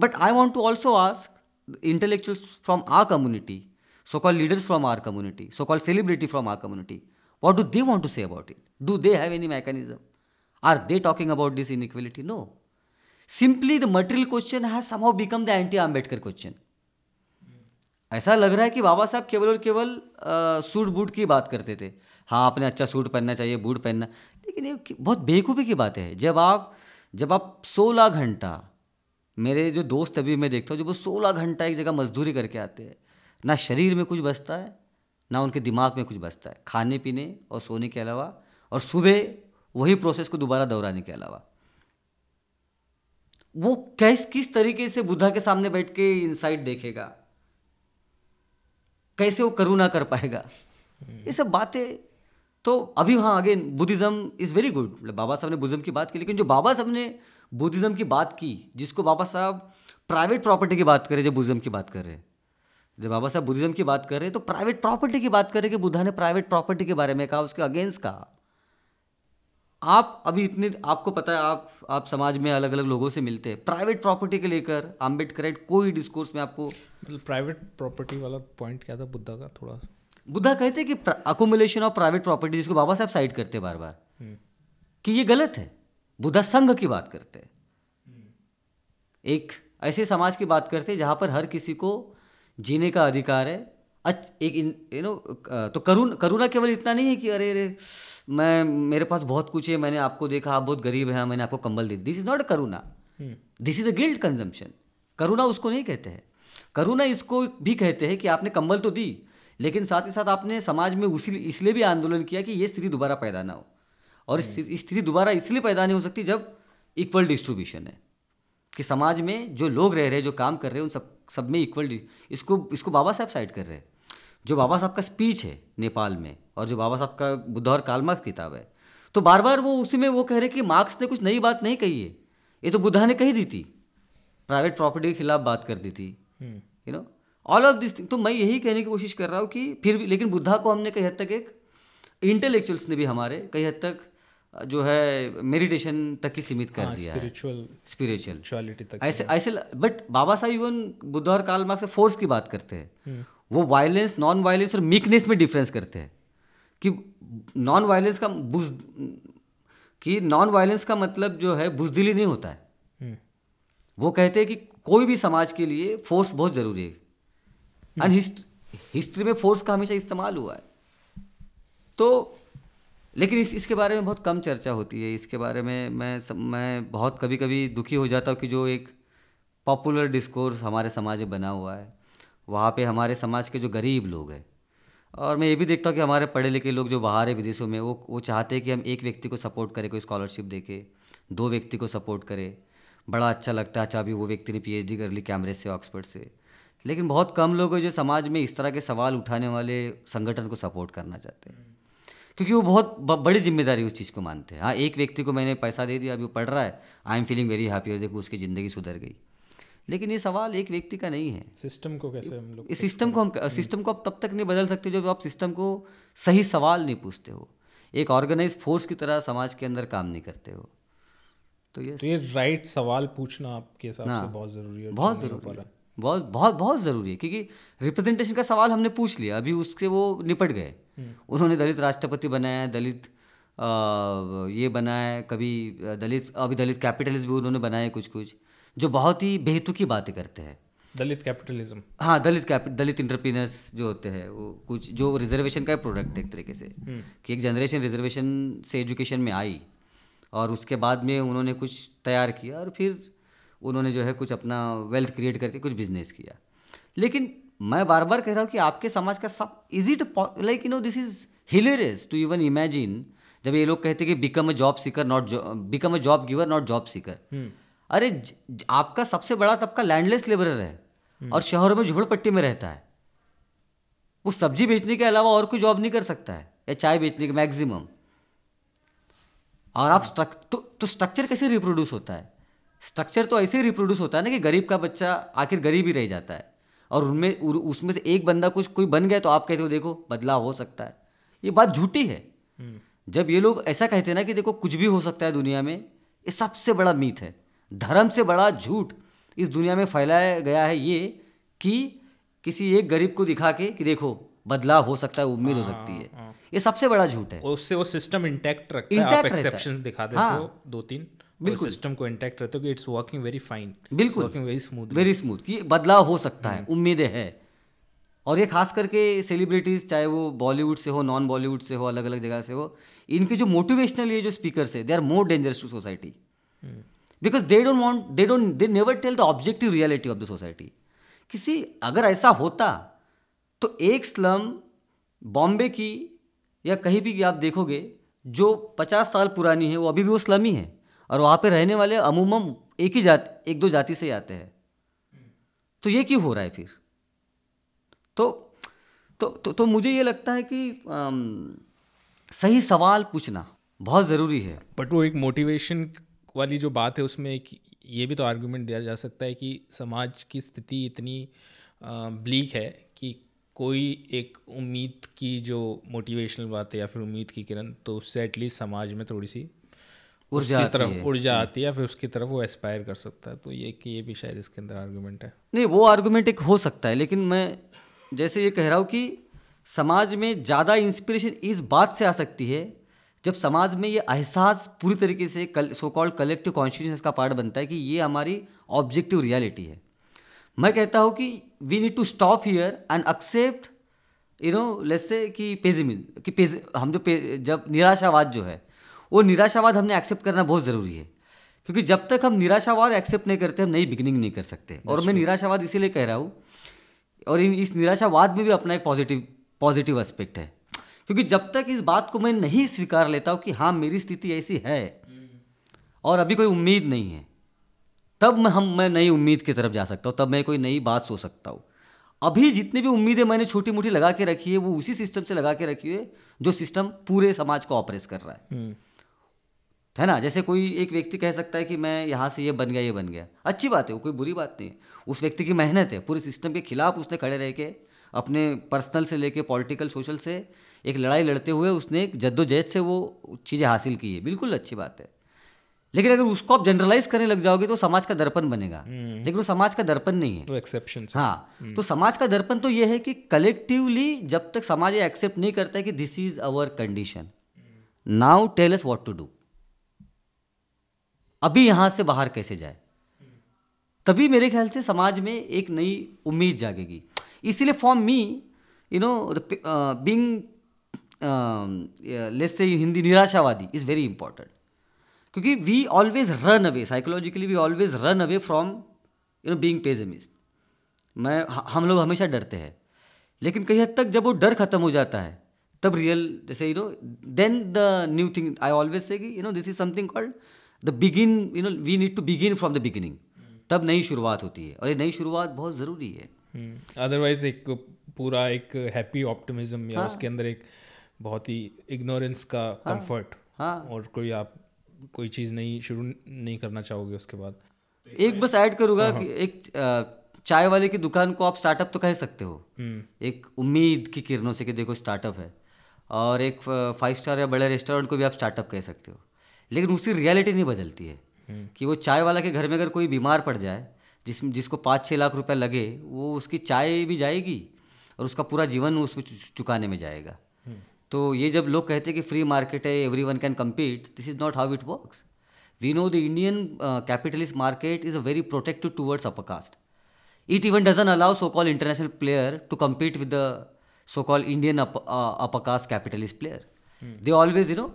but I want to also ask intellectuals from our community so called leaders from our community, so called celebrity from our community, what do they want to say about it? Do they have any mechanism? Are they talking about this inequality? No. Simply the material question has somehow become the anti Ambedkar question. ऐसा लग रहा है कि बाबा साहब केवल और केवल suit boot की बात करते थे हाँ आपने अच्छा सूट पहनना चाहिए, बूट पहनना लेकिन ये बहुत बेखूबी की बात है जब आप जब आप सोलह घंटा, मेरे जो दोस्त अभी मैं देखता हूँ, जब वो सोलह घंटा एक जगह मजदूरी करके आते हैं, ना शरीर में कुछ बचता है, ना उनके दिमाग में कुछ बचता है खाने पीने और सोने के अलावा, और सुबह वही प्रोसेस को दोबारा दोहराने के अलावा। वो कैस किस तरीके से बुद्धा के सामने बैठ के इनसाइट देखेगा? कैसे वो करुणा कर पाएगा? ये सब बातें तो अभी हाँ again Buddhism is very good मतलब बाबा साहब ने बुद्धिज़्म की बात की लेकिन जो बाबा साहब ने बुद्धिज़्म की बात की जिसको बाबा साहब प्राइवेट प्रॉपर्टी की बात करें जब बुद्धिज़्म की बात कर रहे हैं। जब बाबा साहब बुद्धिज़्म की बात कर रहे हैं तो प्राइवेट प्रॉपर्टी की बात कर रहे हैं कि बुद्धा ने प्राइवेट प्रॉपर्टी के बारे में कहा उसके अगेंस्ट कहा। आप अभी इतने आपको पता है आप आप समाज में अलग अलग लोगों से मिलते हैं। प्राइवेट प्रॉपर्टी के लेकर आम्बेडकर कोई डिस्कोर्स में आपको मतलब प्राइवेट प्रॉपर्टी वाला पॉइंट क्या था बुद्धा का थोड़ा? बुद्धा कहते हैं कि अकोमुलेशन ऑफ़ प्राइवेट प्रॉपर्टी जिसको बाबा साहब साइड करते बार बार हम्म। कि ये गलत है। बुद्धा संघ की बात करते हैं। एक ऐसे समाज की बात करते हैं जहाँ पर हर किसी को जीने का अधिकार है एक यू नो तो करुण करुणा केवल इतना नहीं है कि अरे अरे मैं मेरे पास बहुत कुछ है मैंने आपको देखा आप बहुत गरीब हैं मैंने आपको कंबल दे this is not a karuna. This is a guilt consumption करुणा उसको नहीं कहते हैं। करुणा इसको भी कहते हैं कि आपने कंबल तो दी लेकिन साथ ही साथ आपने समाज में उसी इसलिए भी आंदोलन किया कि ये स्थिति दोबारा पैदा ना हो। और स्थिति दोबारा इसलिए पैदा नहीं हो सकती जब इक्वल डिस्ट्रीब्यूशन है। कि समाज में जो लोग रह रहे हैं जो काम कर रहे हैं उन सब सब में इक्वल इसको इसको बाबा साहब साइड कर रहे हैं। जो बाबा साहब का स्पीच है नेपाल में और जो बाबा साहब का बुद्ध और कालमार्क्स किताब है। तो बार बार वो उसी में वो कह रहे कि मार्क्स ने कुछ नई बात नहीं कही है। ये तो बुद्धा ने कही दी थी। प्राइवेट प्रॉपर्टी के खिलाफ बात कर दी थी। You know all of this thing तो मैं यही कहने की कोशिश कर रहा हूँ कि फिर भी लेकिन बुद्धा को हमने कई हद तक एक इंटेलेक्चुअल्स ने भी हमारे कई हद तक जो है मेडिटेशन तक ही सीमित कर हाँ, दिया स्पिरिचुअल Spirituality तक ऐसे ऐसे बट बाबा साहब इवन बुद्ध और काल मार्क्स से फोर्स की बात करते हैं। वो वायलेंस नॉन वायलेंस और मीकनेस में डिफरेंस करते हैं। कि नॉन वायलेंस का बुज कि नॉन वायलेंस का मतलब जो है बुजदिली नहीं होता है। हम्म, वो कहते हैं कि कोई भी समाज के लिए फोर्स बहुत ज़रूरी है। एंड हिस्ट्री में फोर्स का हमेशा इस्तेमाल हुआ है। तो लेकिन इस इसके बारे में बहुत कम चर्चा होती है। इसके बारे में मैं सम, मैं बहुत कभी कभी दुखी हो जाता हूँ कि जो एक पॉपुलर डिस्कोर्स हमारे समाज में बना हुआ है। वहाँ पे हमारे समाज के जो गरीब लोग हैं। और मैं ये भी देखता हूँ कि हमारे पढ़े लिखे लोग जो बाहर है विदेशों में, वो वो चाहते हैं कि हम एक व्यक्ति को सपोर्ट करें, कोई स्कॉलरशिप दे के दो व्यक्ति को सपोर्ट करें। बड़ा अच्छा लगता है अच्छा अभी वो व्यक्ति ने पीएचडी कर ली कैमरे से, ऑक्सफर्ड से। लेकिन बहुत कम लोग हैं जो समाज में इस तरह के सवाल उठाने वाले संगठन को सपोर्ट करना चाहते हैं। क्योंकि वो बहुत बड़ी ज़िम्मेदारी उस चीज़ को मानते हैं। हाँ एक व्यक्ति को मैंने पैसा दे दिया, अभी वो पढ़ रहा है I am feeling very happy और देखो उसकी ज़िंदगी सुधर गई। लेकिन ये सवाल एक व्यक्ति का नहीं है। सिस्टम को कैसे हम लोग सिस्टम को हम सिस्टम को आप तब तक नहीं बदल सकते जब आप सिस्टम को सही सवाल नहीं पूछते हो। एक ऑर्गेनाइज फोर्स की तरह समाज के अंदर काम नहीं करते हो। तो ये तो ये राइट सवाल पूछना आपके हिसाब हाँ, से बहुत ज़रूरी है बहुत हो ज़रूरी है। बहुत बहुत बहुत ज़रूरी है क्योंकि रिप्रेजेंटेशन का सवाल हमने पूछ लिया अभी उसके वो निपट गए। उन्होंने दलित राष्ट्रपति बनाया दलित अ, ये बनाया कभी दलित अभी दलित कैपिटलिस्ट भी उन्होंने बनाए कुछ कुछ जो बहुत ही बेतुकी बातें करते हैं। दलित कैपिटलिज्म। हाँ दलित कैप दलित इंटरप्रीनर्स जो होते हैं वो कुछ जो रिजर्वेशन का प्रोडक्ट है एक तरीके से कि एक जनरेशन रिजर्वेशन से एजुकेशन में आई और उसके बाद में उन्होंने कुछ तैयार किया और फिर उन्होंने जो है कुछ अपना वेल्थ क्रिएट करके कुछ बिज़नेस किया। लेकिन मैं बार बार कह रहा हूँ कि आपके समाज का सब is it like you know this is hilarious to even imagine जब ये लोग कहते हैं कि become a job seeker not become a job giver not job seeker अरे ज, ज, आपका सबसे बड़ा तबका लैंडलेस लेबरर है और शहरों में झोपड़पट्टी में रहता है। वो सब्ज़ी बेचने के अलावा और कोई जॉब नहीं कर सकता है या चाय बेचने के मैक्सिमम। और आप स्ट्रक तो, तो स्ट्रक्चर कैसे रिप्रोड्यूस होता है? स्ट्रक्चर तो ऐसे ही रिप्रोड्यूस होता है ना कि गरीब का बच्चा आखिर गरीब ही रह जाता है। और उनमें उसमें से एक बंदा कुछ कोई बन गया तो आप कहते हो देखो बदलाव हो सकता है। ये बात झूठी है। जब ये लोग ऐसा कहते हैं ना कि देखो कुछ भी हो सकता है दुनिया में ये सबसे बड़ा मीथ है। धर्म से बड़ा झूठ इस दुनिया में फैलाया गया है ये कि किसी एक गरीब को दिखा के कि देखो बदलाव हो सकता है उम्मीद हो सकती है। ये सबसे बड़ा झूठ है। उससे वो सिस्टम इंटैक्ट रखता है। आप एक्सेप्शंस दिखा देते हाँ। हो दो तीन बिल्कुल। सिस्टम को इंटैक्ट रहते हो कि इट्स वर्किंग वेरी फाइन बिल्कुल। Working very smooth very smooth कि बदलाव हो सकता है उम्मीदें है। और ये खास करके सेलिब्रिटीज चाहे वो बॉलीवुड से हो नॉन बॉलीवुड से हो अलग अलग जगह से हो इनके जो मोटिवेशनल ये जो स्पीकर्स है they are more dangerous to society because they don't want they don't they never tell the objective reality of the society किसी अगर ऐसा होता तो एक स्लम बॉम्बे की या कहीं भी आप देखोगे जो पचास साल पुरानी है वो अभी भी वो स्लम ही। है और वहाँ पे रहने वाले अमूमन एक ही जात एक दो जाति से ही आते हैं। तो ये क्यों हो रहा है फिर? तो तो तो, तो मुझे ये लगता है कि अम, सही सवाल पूछना बहुत ज़रूरी है। बट वो एक मोटिवेशन वाली जो बात है उसमें एक ये भी तो आर्गुमेंट दिया जा सकता है कि समाज की स्थिति इतनी ब्लीक है कि कोई एक उम्मीद की जो मोटिवेशनल बात है या फिर उम्मीद की किरण तो उससे एटलीस्ट समाज में थोड़ी सी ऊर्जा उसकी तरफ़। ऊर्जा आती है या फिर उसकी तरफ़ वो एस्पायर कर सकता है। तो ये कि ये भी शायद इसके अंदर आर्गुमेंट है। नहीं वो आर्गुमेंट एक हो सकता है लेकिन मैं जैसे ये कह रहा हूँ कि समाज में ज़्यादा इंस्पिरेशन इस बात से आ सकती है जब समाज में ये एहसास पूरी तरीके से कल सो कॉल्ड कलेक्टिव कॉन्शियसनेस का पार्ट बनता है कि ये हमारी ऑब्जेक्टिव रियलिटी है। मैं कहता हूँ कि we need to stop here and accept you know let's say कि पेजिमिज्म कि पेज हम जो पे जब निराशावाद जो है वो निराशावाद हमने एक्सेप्ट करना बहुत ज़रूरी है। क्योंकि जब तक हम निराशावाद एक्सेप्ट नहीं करते हम नई बिगनिंग नहीं कर सकते। और मैं निराशावाद इसीलिए कह रहा हूँ और इन इस निराशावाद में भी अपना एक पॉजिटिव पॉजिटिव एस्पेक्ट है। क्योंकि जब तक इस बात को मैं नहीं स्वीकार लेता हूँ कि हाँ मेरी स्थिति ऐसी है और अभी कोई उम्मीद नहीं है तब मैं हम मैं नई उम्मीद की तरफ़ जा सकता हूँ तब मैं कोई नई बात सोच सकता हूँ। अभी जितनी भी उम्मीदें मैंने छोटी मोटी लगा के रखी है वो उसी सिस्टम से लगा के रखी है जो सिस्टम पूरे समाज को ऑपरेस कर रहा है। है ना? जैसे कोई एक व्यक्ति कह सकता है कि मैं यहाँ से ये बन गया ये बन गया। अच्छी बात है वो कोई बुरी बात नहीं है। उस व्यक्ति की मेहनत है पूरे सिस्टम के खिलाफ उसने खड़े रह के अपने पर्सनल से लेके पॉलिटिकल सोशल से एक लड़ाई लड़ते हुए उसने एक जद्दोजहद से वो चीज़ें हासिल की है। बिल्कुल अच्छी बात है। लेकिन अगर उसको आप जनरलाइज करने लग जाओगे तो समाज का दर्पण बनेगा। लेकिन वो समाज का दर्पण नहीं है। तो एक्सेप्शन हाँ तो समाज का दर्पण तो ये है कि कलेक्टिवली जब तक समाज ये एक्सेप्ट नहीं करता है कि this is our condition now tell us what to do अभी यहाँ से बाहर कैसे जाए? तभी मेरे ख्याल से समाज में एक नई उम्मीद जागेगी। इसीलिए for me you know being let's say Hindi निराशावादी इज़ वेरी इंपॉर्टेंट क्योंकि we always run away psychologically we always run away from you know being pessimist मैं हम लोग हमेशा डरते हैं। लेकिन कहीं हद तक जब वो डर खत्म हो जाता है तब रियल जैसे you know then the new thing I always say you know this is something called the begin you know we need to begin from the beginning तब नई शुरुआत होती है। और ये नई शुरुआत बहुत ज़रूरी है। अदरवाइज़ एक पूरा एक हैप्पी ऑप्टिमिज्म या उसके अंदर एक बहुत ही इग्नोरेंस का कंफर्ट हाँ। और कोई आप कोई चीज़ नहीं शुरू नहीं करना चाहोगे उसके बाद। एक बस ऐड करूँगा कि एक चाय वाले की दुकान को आप स्टार्टअप तो कह सकते हो। एक उम्मीद की किरणों से कि देखो स्टार्टअप है। और एक फाइव स्टार या बड़े रेस्टोरेंट को भी आप स्टार्टअप कह सकते हो। लेकिन उसकी रियलिटी नहीं बदलती है। कि वो चाय वाला के घर में अगर कोई बीमार पड़ जाए जिस जिसको पाँच छः लाख रुपया लगे वो उसकी चाय भी जाएगी और उसका पूरा जीवन उसमें चुकाने में जाएगा। तो ये जब लोग कहते हैं कि फ्री मार्केट है every one can compete this is not how it works we know the Indian capitalist market is a very protective towards upper caste it even doesn't allow so-called international player to compete with the so-called Indian up, uh, upper caste capitalist player. They always, you know,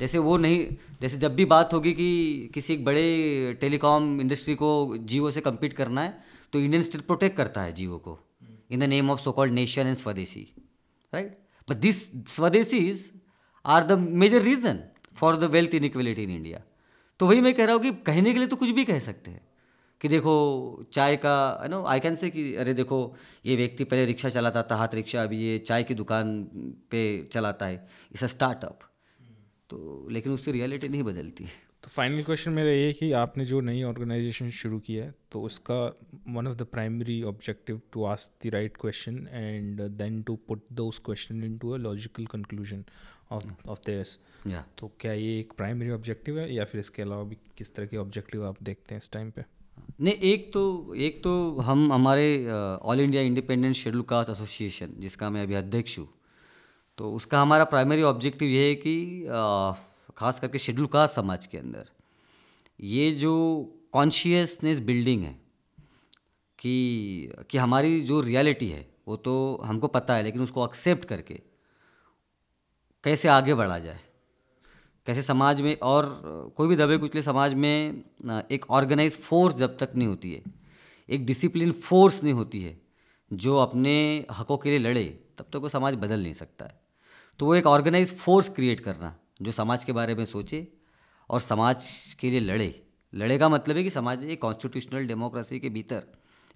जैसे वो नहीं जैसे जब भी बात होगी कि किसी एक बड़े टेलीकॉम इंडस्ट्री को जियो से compete करना है तो इंडियन स्टेट प्रोटेक्ट करता है जियो को in the name of so called nation and swadeshi right but this swadeshis are the major reason for the wealth inequality in India तो वही मैं कह रहा हूँ कि कहने के लिए तो कुछ भी कह सकते हैं कि देखो, चाय का नो आई कैन से कि अरे देखो, ये व्यक्ति पहले रिक्शा चलाता था, हाथ रिक्शा, अभी ये चाय की दुकान पे चलाता है इस स्टार्टअप तो लेकिन उससे रियलिटी नहीं बदलती तो फाइनल क्वेश्चन मेरा ये है कि आपने जो नई ऑर्गेनाइजेशन शुरू की है तो उसका one of the primary objective to ask the right question and then to put those question into a logical conclusion of of theirs तो क्या ये एक प्राइमरी ऑब्जेक्टिव है या फिर इसके अलावा भी किस तरह के ऑब्जेक्टिव आप देखते हैं इस टाइम पे? नहीं एक तो एक तो हम हमारे all India independent schedule caste association जिसका मैं अभी अध्यक्ष हूँ तो उसका हमारा प्राइमरी ऑब्जेक्टिव ये है कि खास करके शेड्यूल कास्ट समाज के अंदर, ये जो कॉन्शियसनेस बिल्डिंग है, कि कि हमारी जो रियलिटी है, वो तो हमको पता है, लेकिन उसको एक्सेप्ट करके कैसे आगे बढ़ा जाए? कैसे समाज में और कोई भी दबे कुचले समाज में एक ऑर्गेनाइज फोर्स जब तक नहीं होती है, एक डिसिप्लिन फोर्स नहीं होती है, जो अपने हकों के लिए लड़े, तब तक तो वो समाज बदल नहीं सकता है। तो वो एक ऑर्गेनाइज फोर्स क्रिएट करना जो समाज के बारे में सोचे और समाज के लिए लड़े। लड़े का मतलब है कि समाज एक कॉन्स्टिट्यूशनल डेमोक्रेसी के भीतर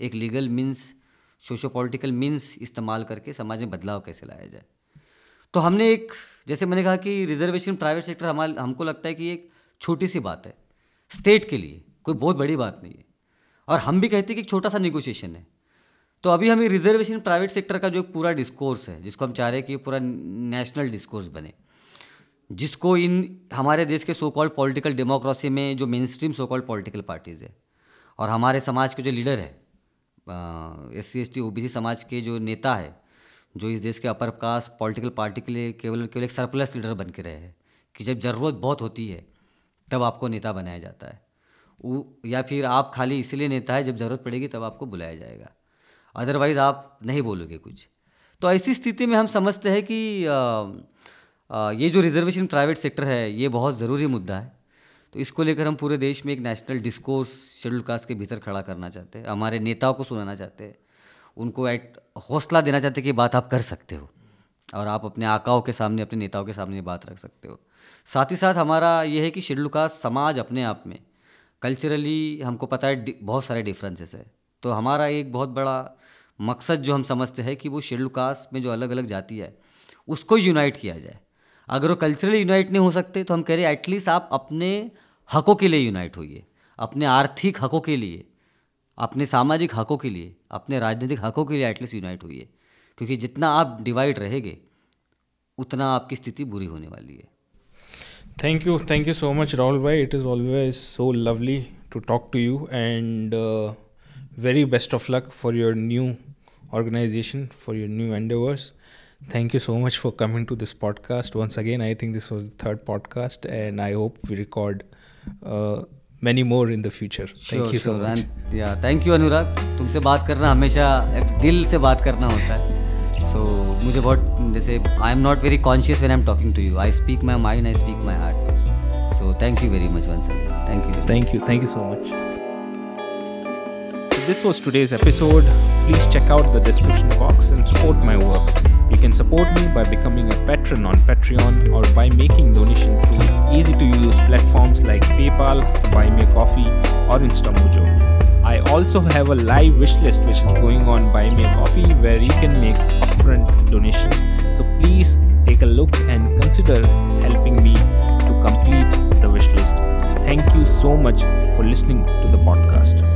एक legal means socio political means इस्तेमाल करके समाज में बदलाव कैसे लाया जाए। तो हमने एक, जैसे मैंने कहा कि रिजर्वेशन प्राइवेट सेक्टर हमारे हमको लगता है कि एक छोटी सी बात है। स्टेट के लिए कोई बहुत बड़ी बात नहीं है। और हम भी कहते हैं कि एक छोटा सा निगोशिएशन है। तो अभी हमें रिजर्वेशन प्राइवेट सेक्टर का जो पूरा डिस्कोर्स है, जिसको हम चाह रहे हैं कि पूरा नेशनल डिस्कोर्स बने। जिसको इन हमारे देश के सो कॉल्ड पॉलिटिकल डेमोक्रेसी में जो mainstream so called political parties है और हमारे समाज के जो लीडर है S C S T O B C समाज के जो नेता है, जो इस देश के अपर कास्ट पॉलिटिकल पार्टी के लिए केवल केवल एक सरप्लस लीडर बन के रहे हैं, कि जब ज़रूरत बहुत होती है, तब आपको नेता बनाया जाता है। वो या फिर आप खाली इसलिए नेता है, जब ज़रूरत पड़ेगी तब आपको बुलाया जाएगा। अदरवाइज़ आप नहीं बोलोगे कुछ। तो ऐसी स्थिति में हम समझते हैं कि ये जो रिजर्वेशन प्राइवेट सेक्टर है, ये बहुत ज़रूरी मुद्दा है। तो इसको लेकर हम पूरे देश में एक नेशनल डिस्कोर्स शेड्यूल कास्ट के भीतर खड़ा करना चाहते हैं। हमारे नेताओं को सुनाना चाहते हैं। उनको एक हौसला देना चाहते हैं कि बात आप कर सकते हो। और आप अपने आकाओं के सामने, अपने नेताओं के सामने बात रख सकते हो। साथ ही साथ हमारा ये है कि शेड्यूल कास्ट समाज अपने आप में कल्चरली हमको पता है बहुत सारे डिफरेंसेस है। तो हमारा एक बहुत बड़ा मकसद जो हम समझते हैं कि वो शेड्यूल कास्ट में जो अलग अलग जाति है, उसको यूनाइट किया जाए। अगर वो कल्चरली यूनाइट नहीं हो सकते तो हम कह रहे हैं एटलीस्ट आप अपने हकों के लिए यूनाइट होइए, अपने आर्थिक हकों के लिए, अपने सामाजिक हकों के लिए, अपने राजनीतिक हकों के लिए एटलीस्ट यूनाइट होइए. क्योंकि जितना आप डिवाइड रहेंगे, उतना आपकी स्थिति बुरी होने वाली है। Thank you thank you so much Rahul भाई. It is always so lovely to talk to you and very best of luck for your new organisation for your new endeavors. Thank you so much for coming to this podcast once again. I think this was the third podcast, and I hope we record uh, many more in the future. Thank you so much. या thank you अनुराग तुमसे बात करना हमेशा एक दिल से बात करना होता है सो so, मुझे बहुत जैसे I am not very conscious when I am talking to you I speak my mind I speak my heart so thank you very much once again thank you Thank you, thank you so much. This was today's episode. Please check out the description box and support my work. You can support me by becoming a patron on Patreon or by making donation through easy to use platforms like PayPal, Buy Me a Coffee, or InstaMojo. I also have a live wish list which is going on Buy Me a Coffee where you can make upfront donation. So please take a look and consider helping me to complete the wish list. Thank you so much for listening to the podcast.